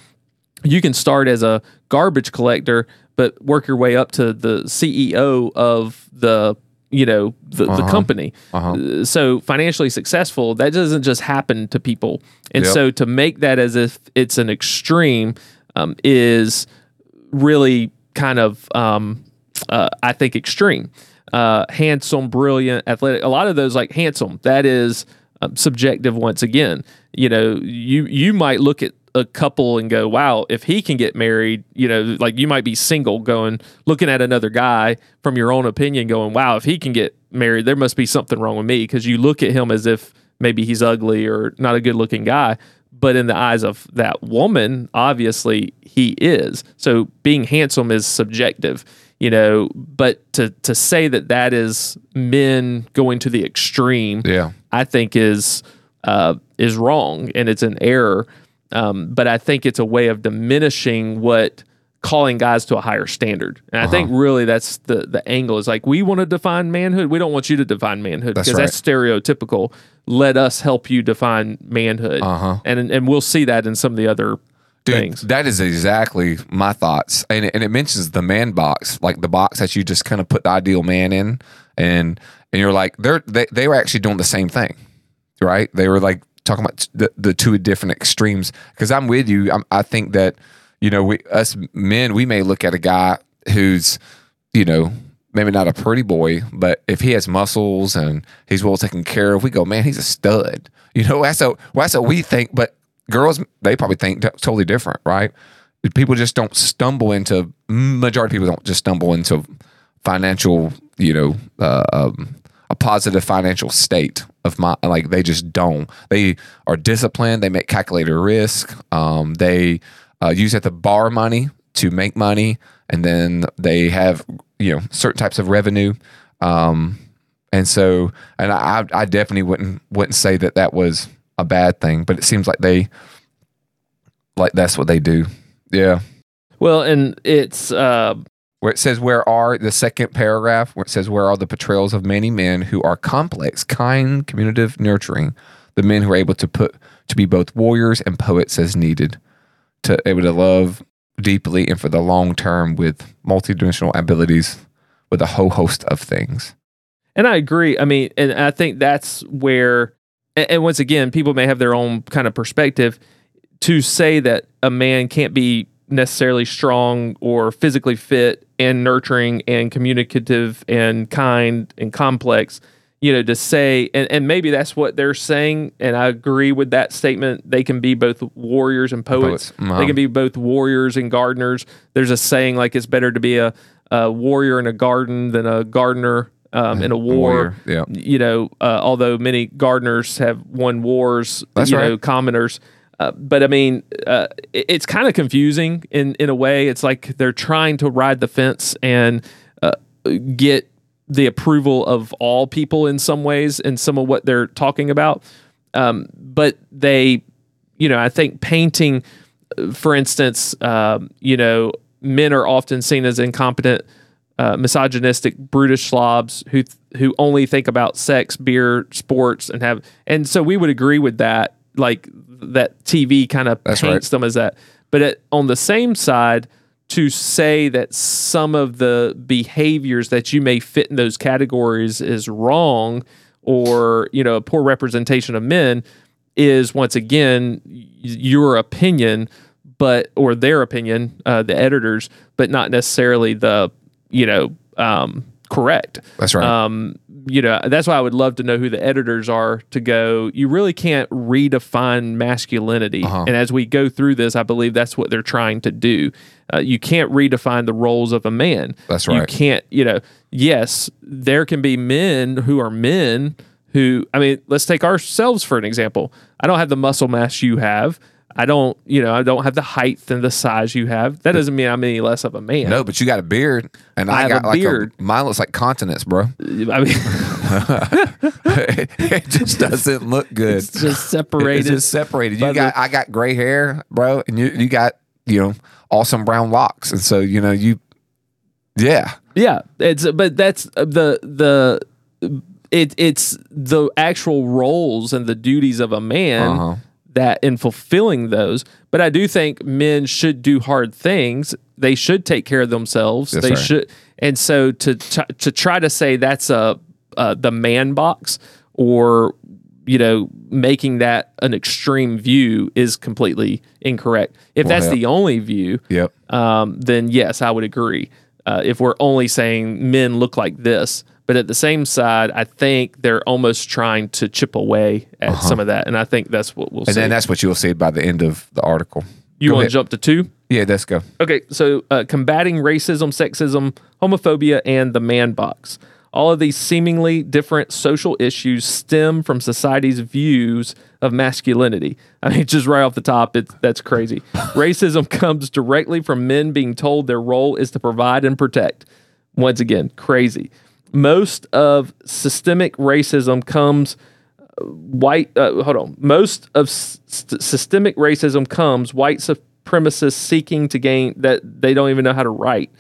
[SPEAKER 14] You can start as a garbage collector, but work your way up to the CEO of the you know the, the
[SPEAKER 13] Uh-huh.
[SPEAKER 14] company.
[SPEAKER 13] Uh-huh.
[SPEAKER 14] Uh, So financially successful, that doesn't just happen to people. And
[SPEAKER 13] Yep.
[SPEAKER 14] so to make that as if it's an extreme um, is really kind of um, uh, I think extreme. Uh, handsome, brilliant, athletic. A lot of those like handsome. That is um, subjective once again. You know, you you might look at a couple and go, "Wow, if he can get married," you know, like you might be single, going looking at another guy from your own opinion, going, "Wow, if he can get married, there must be something wrong with me," because you look at him as if maybe he's ugly or not a good looking guy. But in the eyes of that woman, obviously he is. So being handsome is subjective, you know. But to to say that that is men going to the extreme,
[SPEAKER 13] Yeah.
[SPEAKER 14] I think is uh, is wrong and it's an error. Um, but I think it's a way of diminishing what calling guys to a higher standard. And I think
[SPEAKER 13] Uh-huh.
[SPEAKER 14] really that's the the angle is like we want to define manhood. We don't want you to define manhood
[SPEAKER 13] That's
[SPEAKER 14] because
[SPEAKER 13] right.
[SPEAKER 14] that's stereotypical. Let us help you define manhood.
[SPEAKER 13] Uh-huh.
[SPEAKER 14] And and we'll see that in some of the other
[SPEAKER 13] Dude,
[SPEAKER 14] things.
[SPEAKER 13] that is exactly my thoughts, and it, and it mentions the man box, like the box that you just kind of put the ideal man in, and and you're like they're they, they were actually doing the same thing, right? They were like talking about the, the two different extremes. Because I'm with you, I'm, I think that you know we us men we may look at a guy who's you know maybe not a pretty boy, but if he has muscles and he's well taken care of, we go, man, he's a stud. You know, that's what that's what we think. But girls, they probably think totally different, right? People just don't stumble into. Majority of people don't just stumble into financial, you know, uh, um, a positive financial state of my like they just don't. They are disciplined. They make calculated risk. Um, they uh, use it to borrow money to make money, and then they have you know certain types of revenue. Um, and so, and I, I definitely wouldn't wouldn't say that that was a bad thing, but it seems like they like that's what they do. Yeah.
[SPEAKER 14] Well, and it's uh,
[SPEAKER 13] where it says where are the second paragraph where it says where are the portrayals of many men who are complex, kind, communicative, nurturing, the men who are able to put to be both warriors and poets as needed, to able to love deeply and for the long term with multidimensional abilities with a whole host of things.
[SPEAKER 14] And I agree. I mean, and I think that's where, and, and once again, people may have their own kind of perspective. To say that a man can't be necessarily strong or physically fit and nurturing and communicative and kind and complex, you know, to say, and, and maybe that's what they're saying. And I agree with that statement. They can be both warriors and poets.
[SPEAKER 13] Poets. Uh-huh.
[SPEAKER 14] They can be both warriors and gardeners. There's a saying like it's better to be a, a warrior in a garden than a gardener um, in a war.
[SPEAKER 13] Warrior, yeah.
[SPEAKER 14] You know, uh, although many gardeners have won wars,
[SPEAKER 13] That's
[SPEAKER 14] you
[SPEAKER 13] right.
[SPEAKER 14] know, commoners. Uh, but I mean, uh, it- it's kind of confusing in in a way. It's like they're trying to ride the fence and uh, get the approval of all people in some ways in some of what they're talking about. Um, but they, you know, I think painting, uh, for instance, um, you know, men are often seen as incompetent, uh, misogynistic, brutish slobs who who only think about sex, beer, sports, and have. And so we would agree with that. Like that TV kind of
[SPEAKER 13] That's
[SPEAKER 14] paints them as that. But it, on the same side, to say that some of the behaviors that you may fit in those categories is wrong or you know a poor representation of men is once again your opinion but or their opinion uh, the editors but not necessarily the you know um, correct
[SPEAKER 13] That's right.
[SPEAKER 14] um, you know that's why i would love to know who the editors are to go. You really can't redefine masculinity.
[SPEAKER 13] Uh-huh.
[SPEAKER 14] and as we go through this i believe that's what they're trying to do. Uh, you can't redefine the roles of a man.
[SPEAKER 13] That's right.
[SPEAKER 14] you can't you know yes there can be men who are men who i mean let's take ourselves for an example. I don't have the muscle mass you have i don't you know i don't have the height and the size you have that doesn't mean i'm any less of a man
[SPEAKER 13] No, but you got a beard, and
[SPEAKER 14] I
[SPEAKER 13] I,
[SPEAKER 14] have
[SPEAKER 13] got
[SPEAKER 14] a
[SPEAKER 13] like
[SPEAKER 14] beard.
[SPEAKER 13] a mine looks like continents, bro.
[SPEAKER 14] i mean
[SPEAKER 13] it just doesn't look good.
[SPEAKER 14] It's just separated.
[SPEAKER 13] It's just separated. You got I got gray hair, bro, and you you got you know awesome brown locks, and so you know you, yeah,
[SPEAKER 14] Yeah, it's but that's the the it it's the actual roles and the duties of a man
[SPEAKER 13] Uh-huh.
[SPEAKER 14] That in fulfilling those. But I do think men should do hard things. They should take care of themselves.
[SPEAKER 13] That's
[SPEAKER 14] they
[SPEAKER 13] right.
[SPEAKER 14] should, and so to to try to say that's a uh, the man box or you know making that an extreme view is completely incorrect. If
[SPEAKER 13] Well,
[SPEAKER 14] that's
[SPEAKER 13] yeah.
[SPEAKER 14] the only view,
[SPEAKER 13] yep.
[SPEAKER 14] um, then yes, I would agree. Uh, if we're only saying men look like this, but at the same side, I think they're almost trying to chip away at some of that, and I think that's what we'll
[SPEAKER 13] Uh-huh. And
[SPEAKER 14] see.
[SPEAKER 13] then that's what you'll see by the end of the article.
[SPEAKER 14] you want to jump to two?
[SPEAKER 13] Yeah, let's go.
[SPEAKER 14] Okay, so uh, combating racism, sexism, homophobia, and the man box. All of these seemingly different social issues stem from society's views of masculinity. I mean, just right off the top, it, that's crazy. Racism comes directly from men being told their role is to provide and protect. Once again, crazy. Most of systemic racism comes white uh, hold on. Most of st- systemic racism comes white supremacists seeking to gain that they don't even know how to write.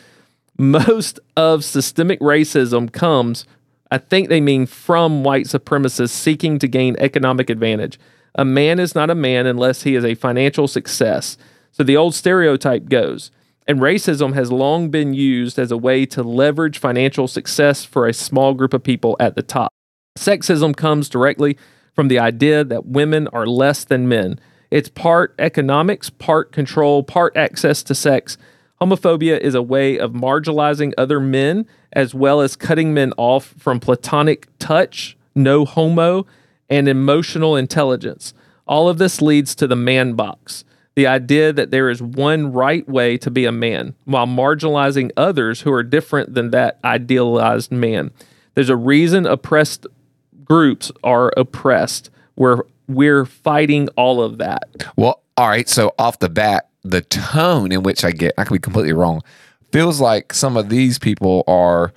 [SPEAKER 14] Most of systemic racism comes i think they mean from white supremacists seeking to gain economic advantage. A man is not a man unless he is a financial success. So the old stereotype goes and racism has long been used as a way to leverage financial success for a small group of people at the top Sexism comes directly from the idea that women are less than men. It's part economics, part control, part access to sex. Homophobia is a way of marginalizing other men as well as cutting men off from platonic touch, no homo, and emotional intelligence. All of this leads to the man box the idea that there is one right way to be a man while marginalizing others who are different than that idealized man. There's a reason oppressed groups are oppressed. We're we're fighting all of that.
[SPEAKER 13] Well, all right. So off the bat, the tone in which I get, I could be completely wrong, feels like some of these people are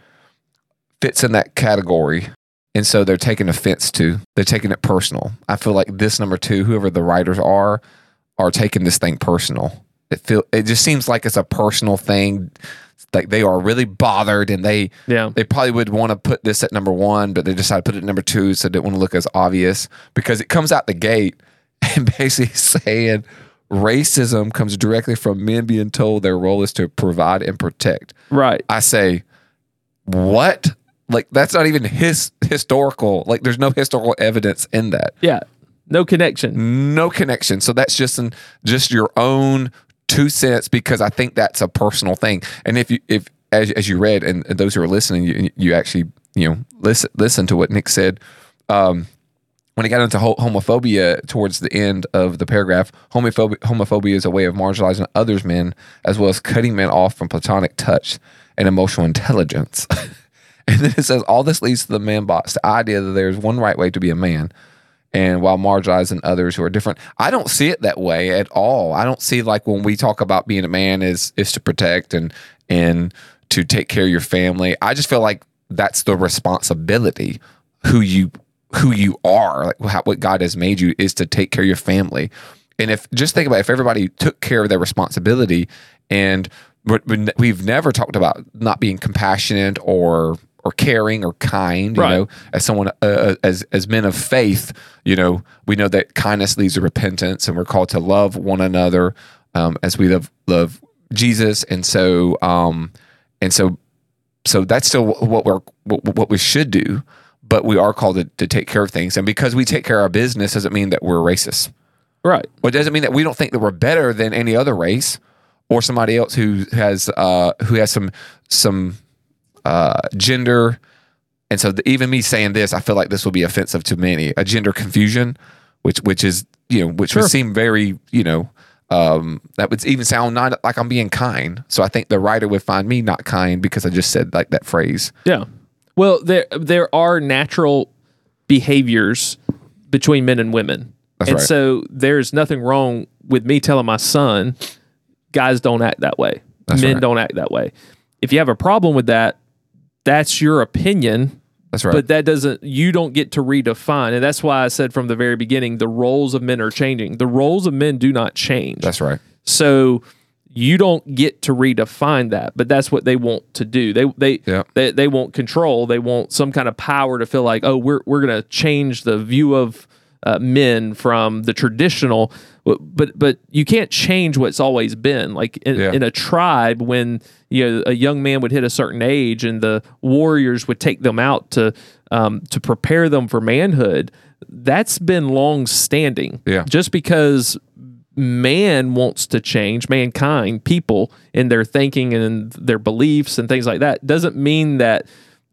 [SPEAKER 13] fits in that category. And so they're taking offense to, they're taking it personal. I feel like this number two, whoever the writers are, are taking this thing personal. It feel it just seems like it's a personal thing. Like they are really bothered, and they
[SPEAKER 14] Yeah.
[SPEAKER 13] they probably would want to put this at number one, but they decided to put it at number two, so they didn't want to look as obvious because it comes out the gate and basically saying racism comes directly from men being told their role is to provide and protect.
[SPEAKER 14] Right.
[SPEAKER 13] I say, what? Like that's not even his historical. Like there's no historical evidence in that.
[SPEAKER 14] Yeah. No connection.
[SPEAKER 13] No connection. So that's just an just your own two cents because I think that's a personal thing. And if you if as, as you read and, those who are listening, you you actually you know listen listen to what Nick said. Um, when he got into homophobia towards the end of the paragraph, homophobia, homophobia is a way of marginalizing others men as well as cutting men off from platonic touch and emotional intelligence. and then it says all this leads to the man box, the idea that there's one right way to be a man, and while marginalizing others who are different. I don't see it that way at all. I don't see like when we talk about being a man is is to protect and and to take care of your family. I just feel like that's the responsibility who you who you are, like how, what God has made you is to take care of your family. And if just think about it, if everybody took care of their responsibility and we've never talked about not being compassionate or or caring or kind, you
[SPEAKER 14] Right.
[SPEAKER 13] know, as someone uh, as as men of faith, you know, we know that kindness leads to repentance, and we're called to love one another um, as we love love Jesus, and so um, and so so that's still what we're what, what we should do, but we are called to, to take care of things, and because we take care of our business doesn't mean that we're racist.
[SPEAKER 14] Right.
[SPEAKER 13] Well, it doesn't mean that we don't think that we're better than any other race or somebody else who has uh, who has some some uh, gender. And so the, even me saying this, I feel like this will be offensive to many. A gender confusion, which which is you know which
[SPEAKER 14] Sure.
[SPEAKER 13] would seem very you know um, that would even sound not like I'm being kind. So I think the writer would find me not kind because I just said like that phrase.
[SPEAKER 14] Yeah. Well, there there are natural behaviors between men and women.
[SPEAKER 13] That's
[SPEAKER 14] and
[SPEAKER 13] right.
[SPEAKER 14] so there's nothing wrong with me telling my son, guys don't act that way.
[SPEAKER 13] That's
[SPEAKER 14] men
[SPEAKER 13] right.
[SPEAKER 14] don't act that way. If you have a problem with that, that's your opinion.
[SPEAKER 13] That's right.
[SPEAKER 14] But that doesn't you don't get to redefine. And that's why I said from the very beginning the roles of men are changing. The roles of men do not change.
[SPEAKER 13] That's right.
[SPEAKER 14] So you don't get to redefine that, but that's what they want to do. They they
[SPEAKER 13] Yep.
[SPEAKER 14] they, they want control. They want some kind of power to feel like, oh, we're we're gonna change the view of uh, men from the traditional. But but you can't change what's always been. Like in,
[SPEAKER 13] Yeah.
[SPEAKER 14] in a tribe, when you know a young man would hit a certain age, and the warriors would take them out to um, to prepare them for manhood. That's been long standing.
[SPEAKER 13] Yeah.
[SPEAKER 14] Just because man wants to change, mankind, people in their thinking and their beliefs and things like that, doesn't mean that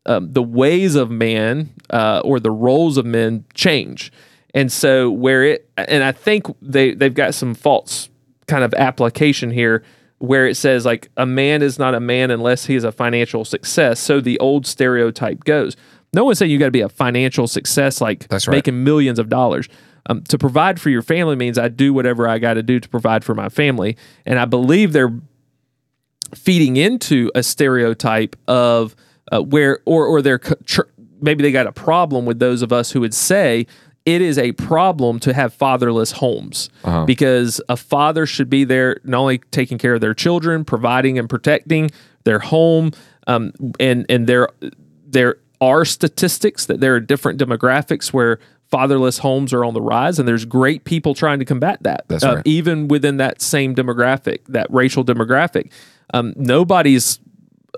[SPEAKER 14] um, the ways of man uh, or the roles of men change. And so where it, and I think they they've got some false kind of application here where it says like a man is not a man unless he is a financial success. So the old stereotype goes. No one's saying you got to be a financial success like
[SPEAKER 13] That's right.
[SPEAKER 14] making millions of dollars. Um, to provide for your family means I do whatever I got to do to provide for my family, and I believe they're feeding into a stereotype of uh, where or or they're maybe they got a problem with those of us who would say it is a problem to have fatherless homes
[SPEAKER 13] Uh-huh.
[SPEAKER 14] because a father should be there not only taking care of their children, providing and protecting their home, um, and and there there are statistics that there are different demographics where fatherless homes are on the rise, and there's great people trying to combat that.
[SPEAKER 13] That's
[SPEAKER 14] Uh,
[SPEAKER 13] right.
[SPEAKER 14] even within that same demographic, that racial demographic, um, nobody's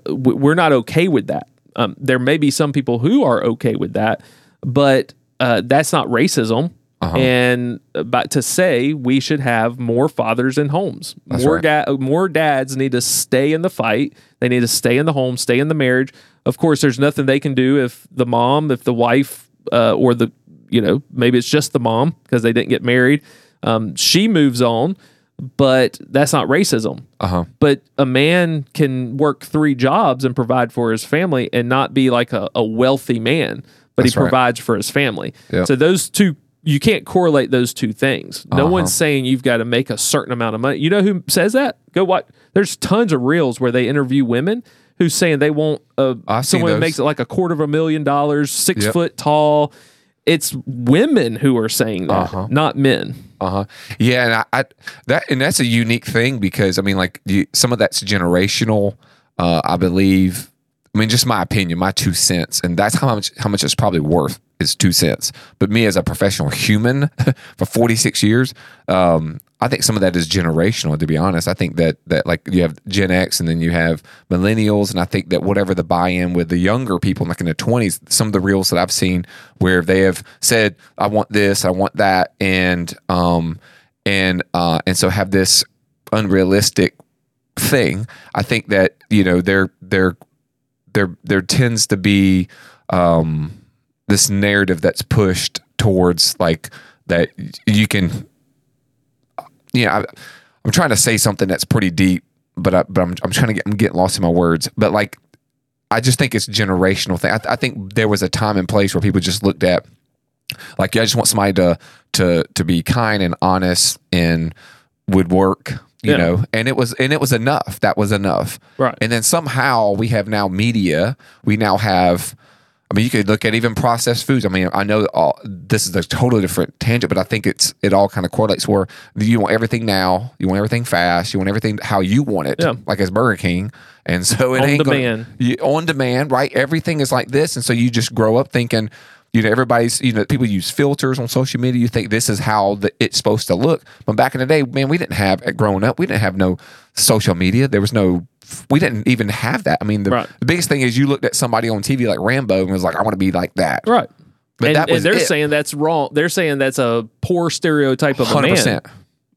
[SPEAKER 14] we're not okay with that. Um, there may be some people who are okay with that, but uh, that's not racism.
[SPEAKER 13] Uh-huh.
[SPEAKER 14] And uh, but to say we should have more fathers in homes,
[SPEAKER 13] That's
[SPEAKER 14] more
[SPEAKER 13] right.
[SPEAKER 14] ga- more dads need to stay in the fight. They need to stay in the home, stay in the marriage. Of course, there's nothing they can do if the mom, if the wife, uh, or the you know maybe it's just the mom because they didn't get married. Um, she moves on, but that's not racism.
[SPEAKER 13] Uh huh.
[SPEAKER 14] But a man can work three jobs and provide for his family and not be like a, a wealthy man, but
[SPEAKER 13] That's
[SPEAKER 14] he
[SPEAKER 13] right.
[SPEAKER 14] provides for his family.
[SPEAKER 13] Yep.
[SPEAKER 14] So those two, you can't correlate those two things. No
[SPEAKER 13] Uh-huh.
[SPEAKER 14] one's saying you've got to make a certain amount of money. You know who says that? Go watch. There's tons of reels where they interview women who's saying they want a, someone makes like a quarter of a million dollars, six
[SPEAKER 13] Yep.
[SPEAKER 14] foot tall. it's women who are saying that,
[SPEAKER 13] Uh-huh.
[SPEAKER 14] not men.
[SPEAKER 13] Uh huh. Yeah, and I, I that and that's a unique thing because I mean, like you, some of that's generational. Uh, I believe. I mean, just my opinion, my two cents, and that's how much how much it's probably worth is two cents. But me as a professional human for forty six years, um, I think some of that is generational. To be honest, I think that that like you have Gen X and then you have millennials, and I think that whatever the buy in with the younger people, like in the twenties, some of the reels that I've seen where they have said, "I want this, I want that," and um, and uh, and so have this unrealistic thing. I think that you know there there there there tends to be um, this narrative that's pushed towards like that you can. You know, I, I'm trying to say something that's pretty deep, but I, but I'm I'm trying to get I'm getting lost in my words. But like, I just think it's generational thing. I, I think there was a time and place where people just looked at like, yeah, I just want somebody to to to be kind and honest and would work, you
[SPEAKER 14] Yeah.
[SPEAKER 13] know. And it was and it was enough. That was enough.
[SPEAKER 14] Right.
[SPEAKER 13] And then somehow we have now media. We now have. I mean, you could look at even processed foods. I mean, I know all, this is a totally different tangent, but I think it's it all kind of correlates. Where you want everything now, you want everything fast, you want everything how you want it,
[SPEAKER 14] Yeah.
[SPEAKER 13] like as Burger King, and so it
[SPEAKER 14] On
[SPEAKER 13] ain't gonna-
[SPEAKER 14] demand.
[SPEAKER 13] you, on demand, right? Everything is like this, and so you just grow up thinking, you know, everybody's, you know, people use filters on social media. You think this is how the, it's supposed to look, but back in the day, man, we didn't have growing up, we didn't have no social media. There was no, we didn't even have that. I mean, the,
[SPEAKER 14] Right.
[SPEAKER 13] the biggest thing is you looked at somebody on TV like Rambo and was like, I want to be like that.
[SPEAKER 14] Right.
[SPEAKER 13] But
[SPEAKER 14] and,
[SPEAKER 13] that was
[SPEAKER 14] and they're
[SPEAKER 13] it.
[SPEAKER 14] saying that's wrong. They're saying that's a poor stereotype of a man.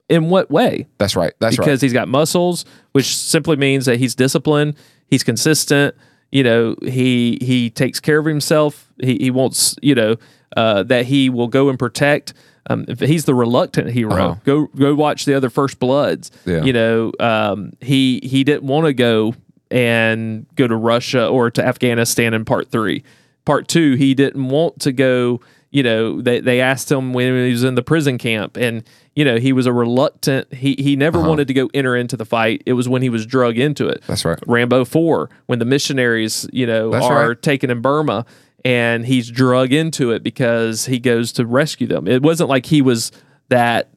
[SPEAKER 14] In what way?
[SPEAKER 13] That's right. That's right.
[SPEAKER 14] because he's got muscles, which simply means that he's disciplined, he's consistent. You know, he he takes care of himself. He he wants you know uh, that he will go and protect. Um, if he's the reluctant hero,
[SPEAKER 13] Uh-huh.
[SPEAKER 14] go go watch the other First Bloods.
[SPEAKER 13] Yeah.
[SPEAKER 14] You know, um, he he didn't want to go and go to Russia or to Afghanistan in part three. Part two, he didn't want to go. You know, they they asked him when he was in the prison camp, and you know he was a reluctant. He he never
[SPEAKER 13] Uh-huh.
[SPEAKER 14] wanted to go enter into the fight. It was when he was drug into it.
[SPEAKER 13] That's right.
[SPEAKER 14] Rambo Four, when the missionaries, you know,
[SPEAKER 13] That's
[SPEAKER 14] are
[SPEAKER 13] right.
[SPEAKER 14] taken in Burma, and he's drug into it because he goes to rescue them. It wasn't like he was that,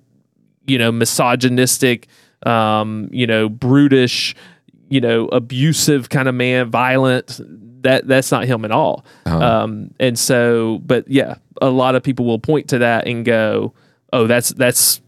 [SPEAKER 14] you know, misogynistic, um, you know, brutish, you know, abusive kind of man, violent. That that's not him at all.
[SPEAKER 13] Uh-huh.
[SPEAKER 14] Um, and so, but yeah, a lot of people will point to that and go, "Oh, that's that's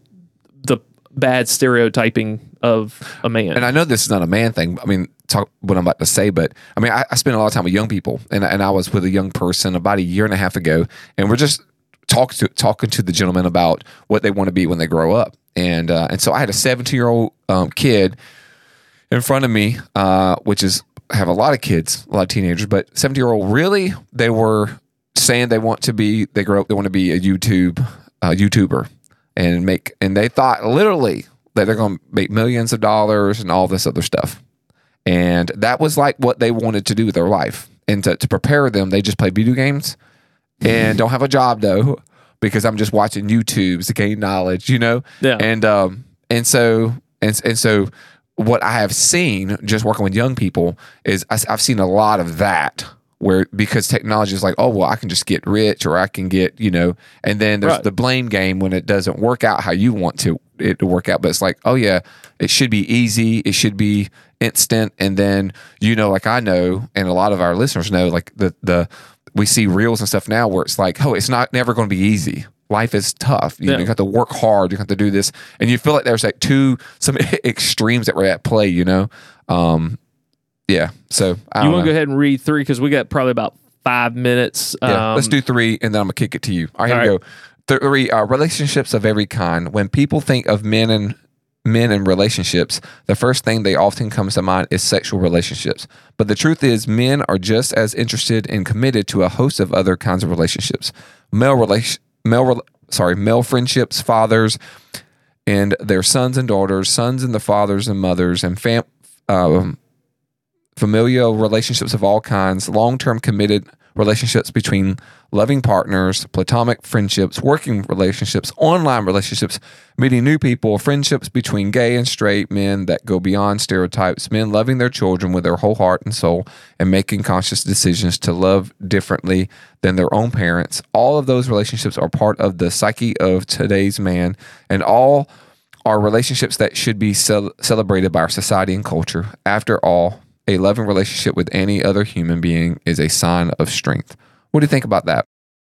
[SPEAKER 14] the bad stereotyping of a man."
[SPEAKER 13] And I know this is not a man thing. I mean, talk what I'm about to say, but I mean, I, I spend a lot of time with young people, and and I was with a young person about a year and a half ago, and we're just talking to talking to the gentleman about what they want to be when they grow up, and uh, and so I had a 17 year old um, kid in front of me, uh, which is have a lot of kids, a lot of teenagers, but 70 year old really they were saying they want to be they grow up they want to be a YouTube uh, YouTuber and make and they thought literally that they're going to make millions of dollars and all this other stuff. And that was like what they wanted to do with their life. And to, to prepare them, they just play video games and don't have a job though, because I'm just watching YouTubes to gain knowledge, you know?
[SPEAKER 14] Yeah.
[SPEAKER 13] And um and so and and so what I have seen just working with young people is I, have seen a lot of that where because technology is like, oh well, I can just get rich or I can get, you know, and then there's
[SPEAKER 14] Right.
[SPEAKER 13] the blame game when it doesn't work out how you want to it to work out. But it's like, oh yeah, it should be easy, it should be instant, and then you know, like I know, and a lot of our listeners know, like the the we see reels and stuff now where it's like, oh, it's not never going to be easy. Life is tough. You, know,
[SPEAKER 14] Yeah.
[SPEAKER 13] you have to work hard. You have to do this, and you feel like there's like two some extremes that were at play. You know, um, yeah. So I
[SPEAKER 14] you want to go ahead and read three because we got probably about five minutes.
[SPEAKER 13] Yeah,
[SPEAKER 14] Um,
[SPEAKER 13] let's do three, and then I'm gonna kick it to you. All right, here
[SPEAKER 14] all
[SPEAKER 13] we go. Three uh, relationships of every kind. When people think of men and men and relationships, the first thing they often comes to mind is sexual relationships. But the truth is, men are just as interested and committed to a host of other kinds of relationships. Male relation, male, sorry, male friendships, fathers and their sons and daughters, sons and the fathers and mothers, and fam. Um, familial relationships of all kinds, long term committed relationships between loving partners, platonic friendships, working relationships, online relationships, meeting new people, friendships between gay and straight men that go beyond stereotypes, men loving their children with their whole heart and soul, and making conscious decisions to love differently than their own parents. All of those relationships are part of the psyche of today's man, and all are relationships that should be cel- celebrated by our society and culture. After all, a loving relationship with any other human being is a sign of strength. What do you think about that?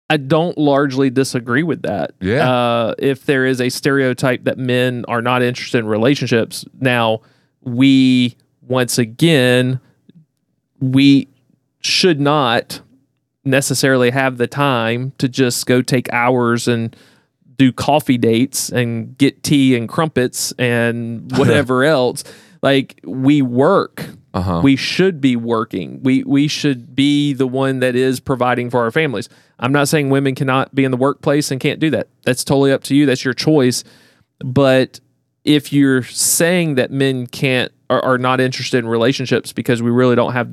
[SPEAKER 14] I don't largely disagree with that.
[SPEAKER 13] Yeah.
[SPEAKER 14] Uh, if there is a stereotype that men are not interested in relationships, now we once again we should not necessarily have the time to just go take hours and do coffee dates and get tea and crumpets and whatever else. Like we work.
[SPEAKER 13] Uh-huh.
[SPEAKER 14] We should be working. We we should be the one that is providing for our families. I'm not saying women cannot be in the workplace and can't do that. That's totally up to you. That's your choice. But if you're saying that men can't are, are not interested in relationships because we really don't have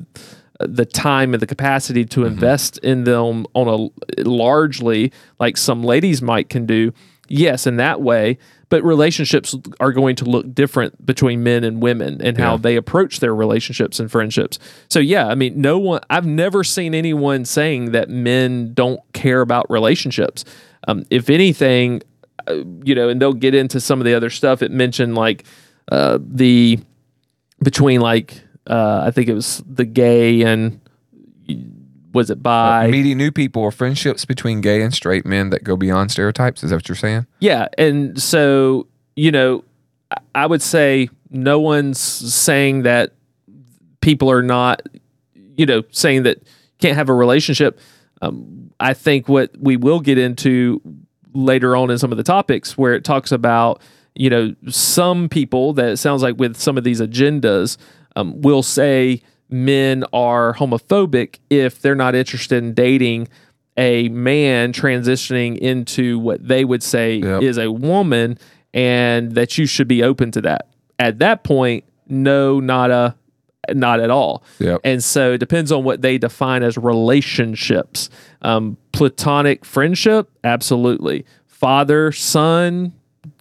[SPEAKER 14] the time and the capacity to invest in them on a largely like some ladies might can do yes in that way but relationships are going to look different between men and women and how
[SPEAKER 13] Yeah.
[SPEAKER 14] they approach their relationships and friendships. So yeah i mean no one i've never seen anyone saying that men don't care about relationships. Um, if anything uh, you know and they'll get into some of the other stuff. It mentioned like uh, the between like uh, I think it was the gay and was it bi?
[SPEAKER 13] Meeting new people or friendships between gay and straight men that go beyond stereotypes. Is that what you're saying?
[SPEAKER 14] Yeah, and so you know, I- I would say no one's saying that people are not, you know, saying that can't have a relationship. Um, I think what we will get into later on in some of the topics where it talks about, you know, some people that it sounds like with some of these agendas um, will say men are homophobic if they're not interested in dating a man transitioning into what they would say
[SPEAKER 13] Yep.
[SPEAKER 14] is a woman and that you should be open to that. At that point, no, not a not at all.
[SPEAKER 13] Yep.
[SPEAKER 14] And so it depends on what they define as relationships. Um, platonic friendship, absolutely. Father, son,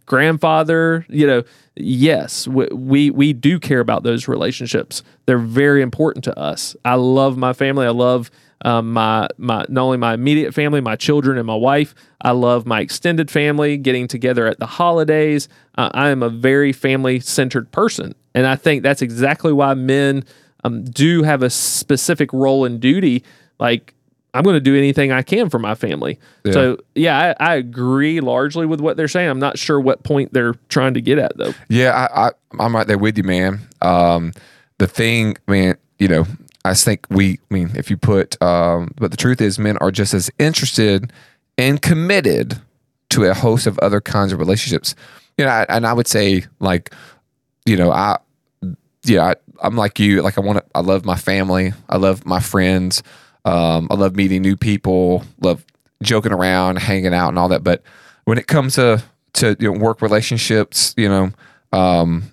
[SPEAKER 14] grandfather, you know, yes, we, we we do care about those relationships. They're very important to us. I love my family. I love um, my my not only my immediate family, my children and my wife. I love my extended family, getting together at the holidays. Uh, I am a very family centered person, and I think that's exactly why men um, do have a specific role and duty. Like I'm going to do anything I can for my family.
[SPEAKER 13] Yeah.
[SPEAKER 14] So yeah, I, I agree largely with what they're saying. I'm not sure what point they're trying to get at though.
[SPEAKER 13] Yeah, I, I I'm right there with you, man. Um, the thing, man, you know, I think we, I mean, if you put, um, but the truth is, men are just as interested and committed to a host of other kinds of relationships. You know, I, and I would say, like, you know, I, yeah, I, I'm like you. Like, I want to, I love my family. I love my friends. Um, I love meeting new people. Love joking around, hanging out, and all that. But when it comes to to you know, work relationships, you know, um,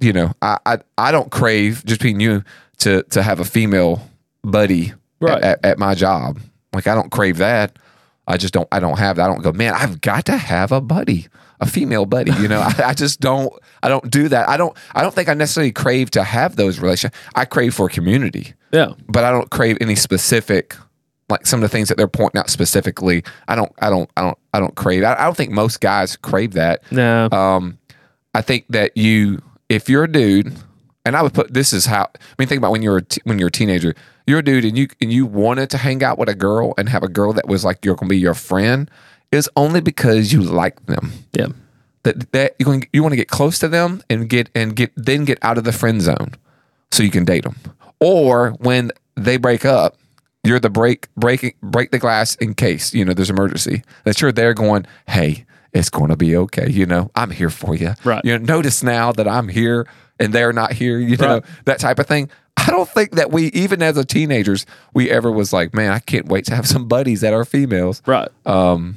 [SPEAKER 13] you know, I, I I don't crave just being you to to have a female buddy
[SPEAKER 14] Right.
[SPEAKER 13] at, at my job. Like I don't crave that. I just don't. I don't have that. I don't go, man. I've got to have a buddy, a female buddy. You know, I, I just don't. I don't do that. I don't. I don't think I necessarily crave to have those relationships. I crave for community,
[SPEAKER 14] Yeah.
[SPEAKER 13] but I don't crave any specific. Like some of the things that they're pointing out specifically, I don't. I don't. I don't. I don't crave. I, I don't think most guys crave that.
[SPEAKER 14] No.
[SPEAKER 13] Um, I think that you, if you're a dude, and I would put this is how. I mean, think about when you're a t- when you're a teenager. You're a dude, and you and you wanted to hang out with a girl and have a girl that was like you're gonna be your friend. Is only because you like them.
[SPEAKER 14] Yeah.
[SPEAKER 13] That that you you want to get close to them and get and get then get out of the friend zone, so you can date them. Or when they break up, you're the break breaking break the glass in case you know there's emergency. That you're there going, hey, it's going to be okay. You know, I'm here for you.
[SPEAKER 14] Right.
[SPEAKER 13] You know, notice now that I'm here and they're not here. You know,
[SPEAKER 14] Right.
[SPEAKER 13] that type of thing. I don't think that we, even as a teenagers, we ever was like, man, I can't wait to have some buddies that are females.
[SPEAKER 14] Right.
[SPEAKER 13] Um,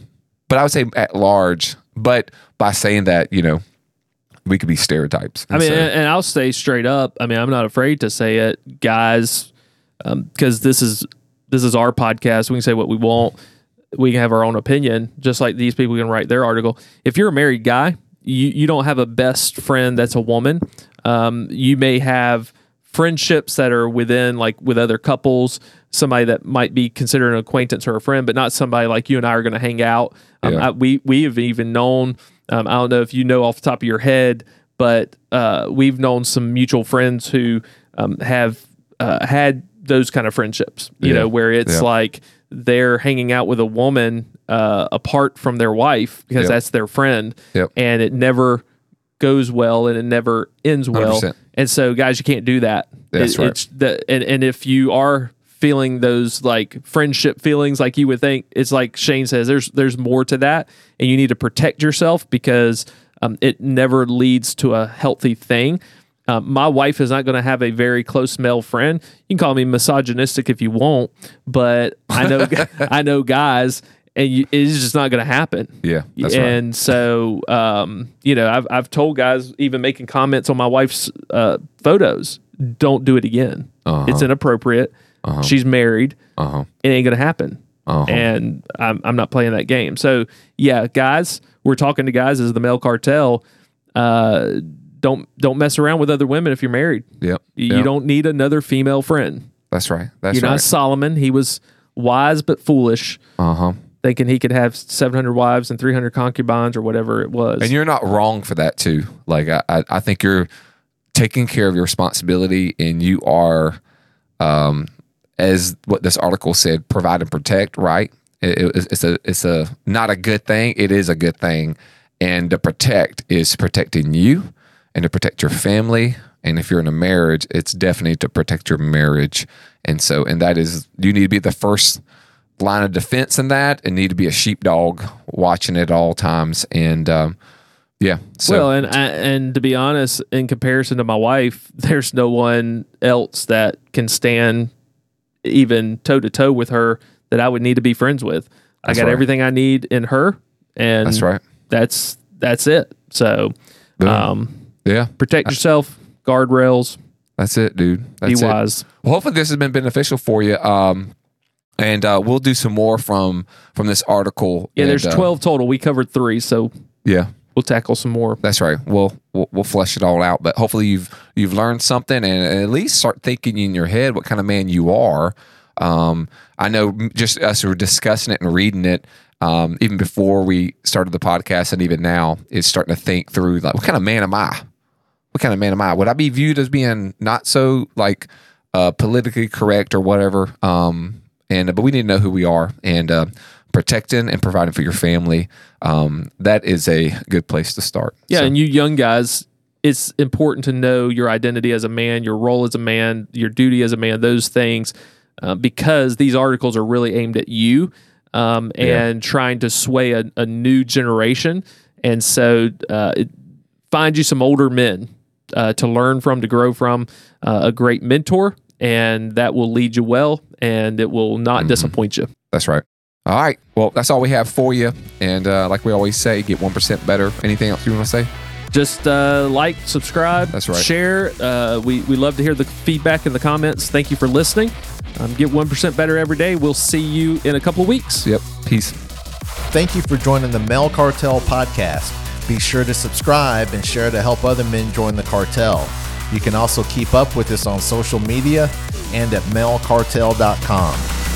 [SPEAKER 13] but I would say at large. But by saying that, you know, we could be stereotypes.
[SPEAKER 14] I mean,
[SPEAKER 13] so-
[SPEAKER 14] and, and I'll say straight up. I mean, I'm not afraid to say it, guys, because this is this is our podcast. We can say what we want. We can have our own opinion, just like these people can write their article. If you're a married guy, you you don't have a best friend that's a woman. Um, you may have friendships that are within like with other couples somebody that might be considered an acquaintance or a friend but not somebody like you and i are going to hang out um,
[SPEAKER 13] Yeah.
[SPEAKER 14] I, we we have even known um, i don't know if you know off the top of your head but uh, we've known some mutual friends who um, have uh, had those kind of friendships you
[SPEAKER 13] Yeah.
[SPEAKER 14] know where it's
[SPEAKER 13] Yeah.
[SPEAKER 14] like they're hanging out with a woman uh, apart from their wife because
[SPEAKER 13] Yep.
[SPEAKER 14] that's their friend
[SPEAKER 13] Yep.
[SPEAKER 14] and it never goes well and it never ends well
[SPEAKER 13] 100%.
[SPEAKER 14] and so guys you can't do that
[SPEAKER 13] That's
[SPEAKER 14] It-
[SPEAKER 13] right.
[SPEAKER 14] it's the, and, and if you are feeling those like friendship feelings like you would think it's like shane says there's there's more to that and you need to protect yourself because um, it never leads to a healthy thing um, my wife is not going to have a very close male friend. You can call me misogynistic if you want, but I know I know guys, and you, it's just not going to happen.
[SPEAKER 13] Yeah, that's right.
[SPEAKER 14] and so um, you know, I've I've told guys even making comments on my wife's uh, photos, don't do it again.
[SPEAKER 13] Uh-huh.
[SPEAKER 14] It's inappropriate. She's married.
[SPEAKER 13] Uh-huh.
[SPEAKER 14] It ain't gonna happen.
[SPEAKER 13] Uh-huh.
[SPEAKER 14] And I'm I'm not playing that game. So yeah, guys, we're talking to guys as the male cartel. Uh, don't don't mess around with other women if you're married.
[SPEAKER 13] Yep.
[SPEAKER 14] You
[SPEAKER 13] Yep.
[SPEAKER 14] don't need another female friend.
[SPEAKER 13] That's right. That's
[SPEAKER 14] you're
[SPEAKER 13] right.
[SPEAKER 14] not Solomon. He was wise but foolish,
[SPEAKER 13] Uh huh.
[SPEAKER 14] thinking he could have 700 wives and 300 concubines or whatever it was.
[SPEAKER 13] And you're not wrong for that too. Like I, I, I think you're taking care of your responsibility, and you are, um, as what this article said, provide and protect. Right? It, it- it's a, it's a not a good thing. It is a good thing, and to protect is protecting you, and to protect your family. And if you're in a marriage, it's definitely to protect your marriage. And so, and that is, you need to be the first line of defense in that and need to be a sheepdog watching at all times. And um, yeah, so
[SPEAKER 14] well, and and to be honest, in comparison to my wife, there's no one else that can stand even toe to toe with her that I would need to be friends with.
[SPEAKER 13] That's
[SPEAKER 14] I got
[SPEAKER 13] right.
[SPEAKER 14] everything I need in her, and
[SPEAKER 13] That's right.
[SPEAKER 14] That's that's it. So,
[SPEAKER 13] Boom.
[SPEAKER 14] um,
[SPEAKER 13] yeah,
[SPEAKER 14] protect yourself. Guardrails.
[SPEAKER 13] that's it, dude. That's
[SPEAKER 14] Be
[SPEAKER 13] it.
[SPEAKER 14] wise.
[SPEAKER 13] Well, hopefully this has been beneficial for you. Um, and uh, we'll do some more from from this article.
[SPEAKER 14] Yeah,
[SPEAKER 13] And,
[SPEAKER 14] there's
[SPEAKER 13] uh,
[SPEAKER 14] 12 total. We covered three, so
[SPEAKER 13] Yeah,
[SPEAKER 14] we'll tackle some more.
[SPEAKER 13] That's right. We'll, we'll we'll flesh it all out. But hopefully you've you've learned something and, at least start thinking in your head what kind of man you are. Um, I know just us were discussing it and reading it, um, even before we started the podcast and even now, is starting to think through like what kind of man am I? What kind of man am I? Would I be viewed as being not so like uh, politically correct or whatever? Um, and but we need to know who we are and uh, protecting and providing for your family. Um, that is a good place to start.
[SPEAKER 14] Yeah,
[SPEAKER 13] So-
[SPEAKER 14] and you young guys, it's important to know your identity as a man, your role as a man, your duty as a man, those things, uh, because these articles are really aimed at you um, and trying to sway a, a new generation. And so, uh, it, find you some older men uh, to learn from, to grow from, uh, a great mentor, and that will lead you well, and it will not
[SPEAKER 13] Mm-hmm.
[SPEAKER 14] disappoint you.
[SPEAKER 13] That's right. All right. Well, that's all we have for you. And uh, like we always say, get 1% better. Anything else you want to say?
[SPEAKER 14] just uh, like, subscribe,
[SPEAKER 13] That's right.
[SPEAKER 14] share. Uh, we we love to hear the feedback in the comments. Thank you for listening. Um, get one percent better every day. We'll see you in a couple of weeks.
[SPEAKER 13] Yep. Peace.
[SPEAKER 1] Thank you for joining the Male Cartel podcast. Be sure to subscribe and share to help other men join the cartel. You can also keep up with us on social media and at malecartel.com.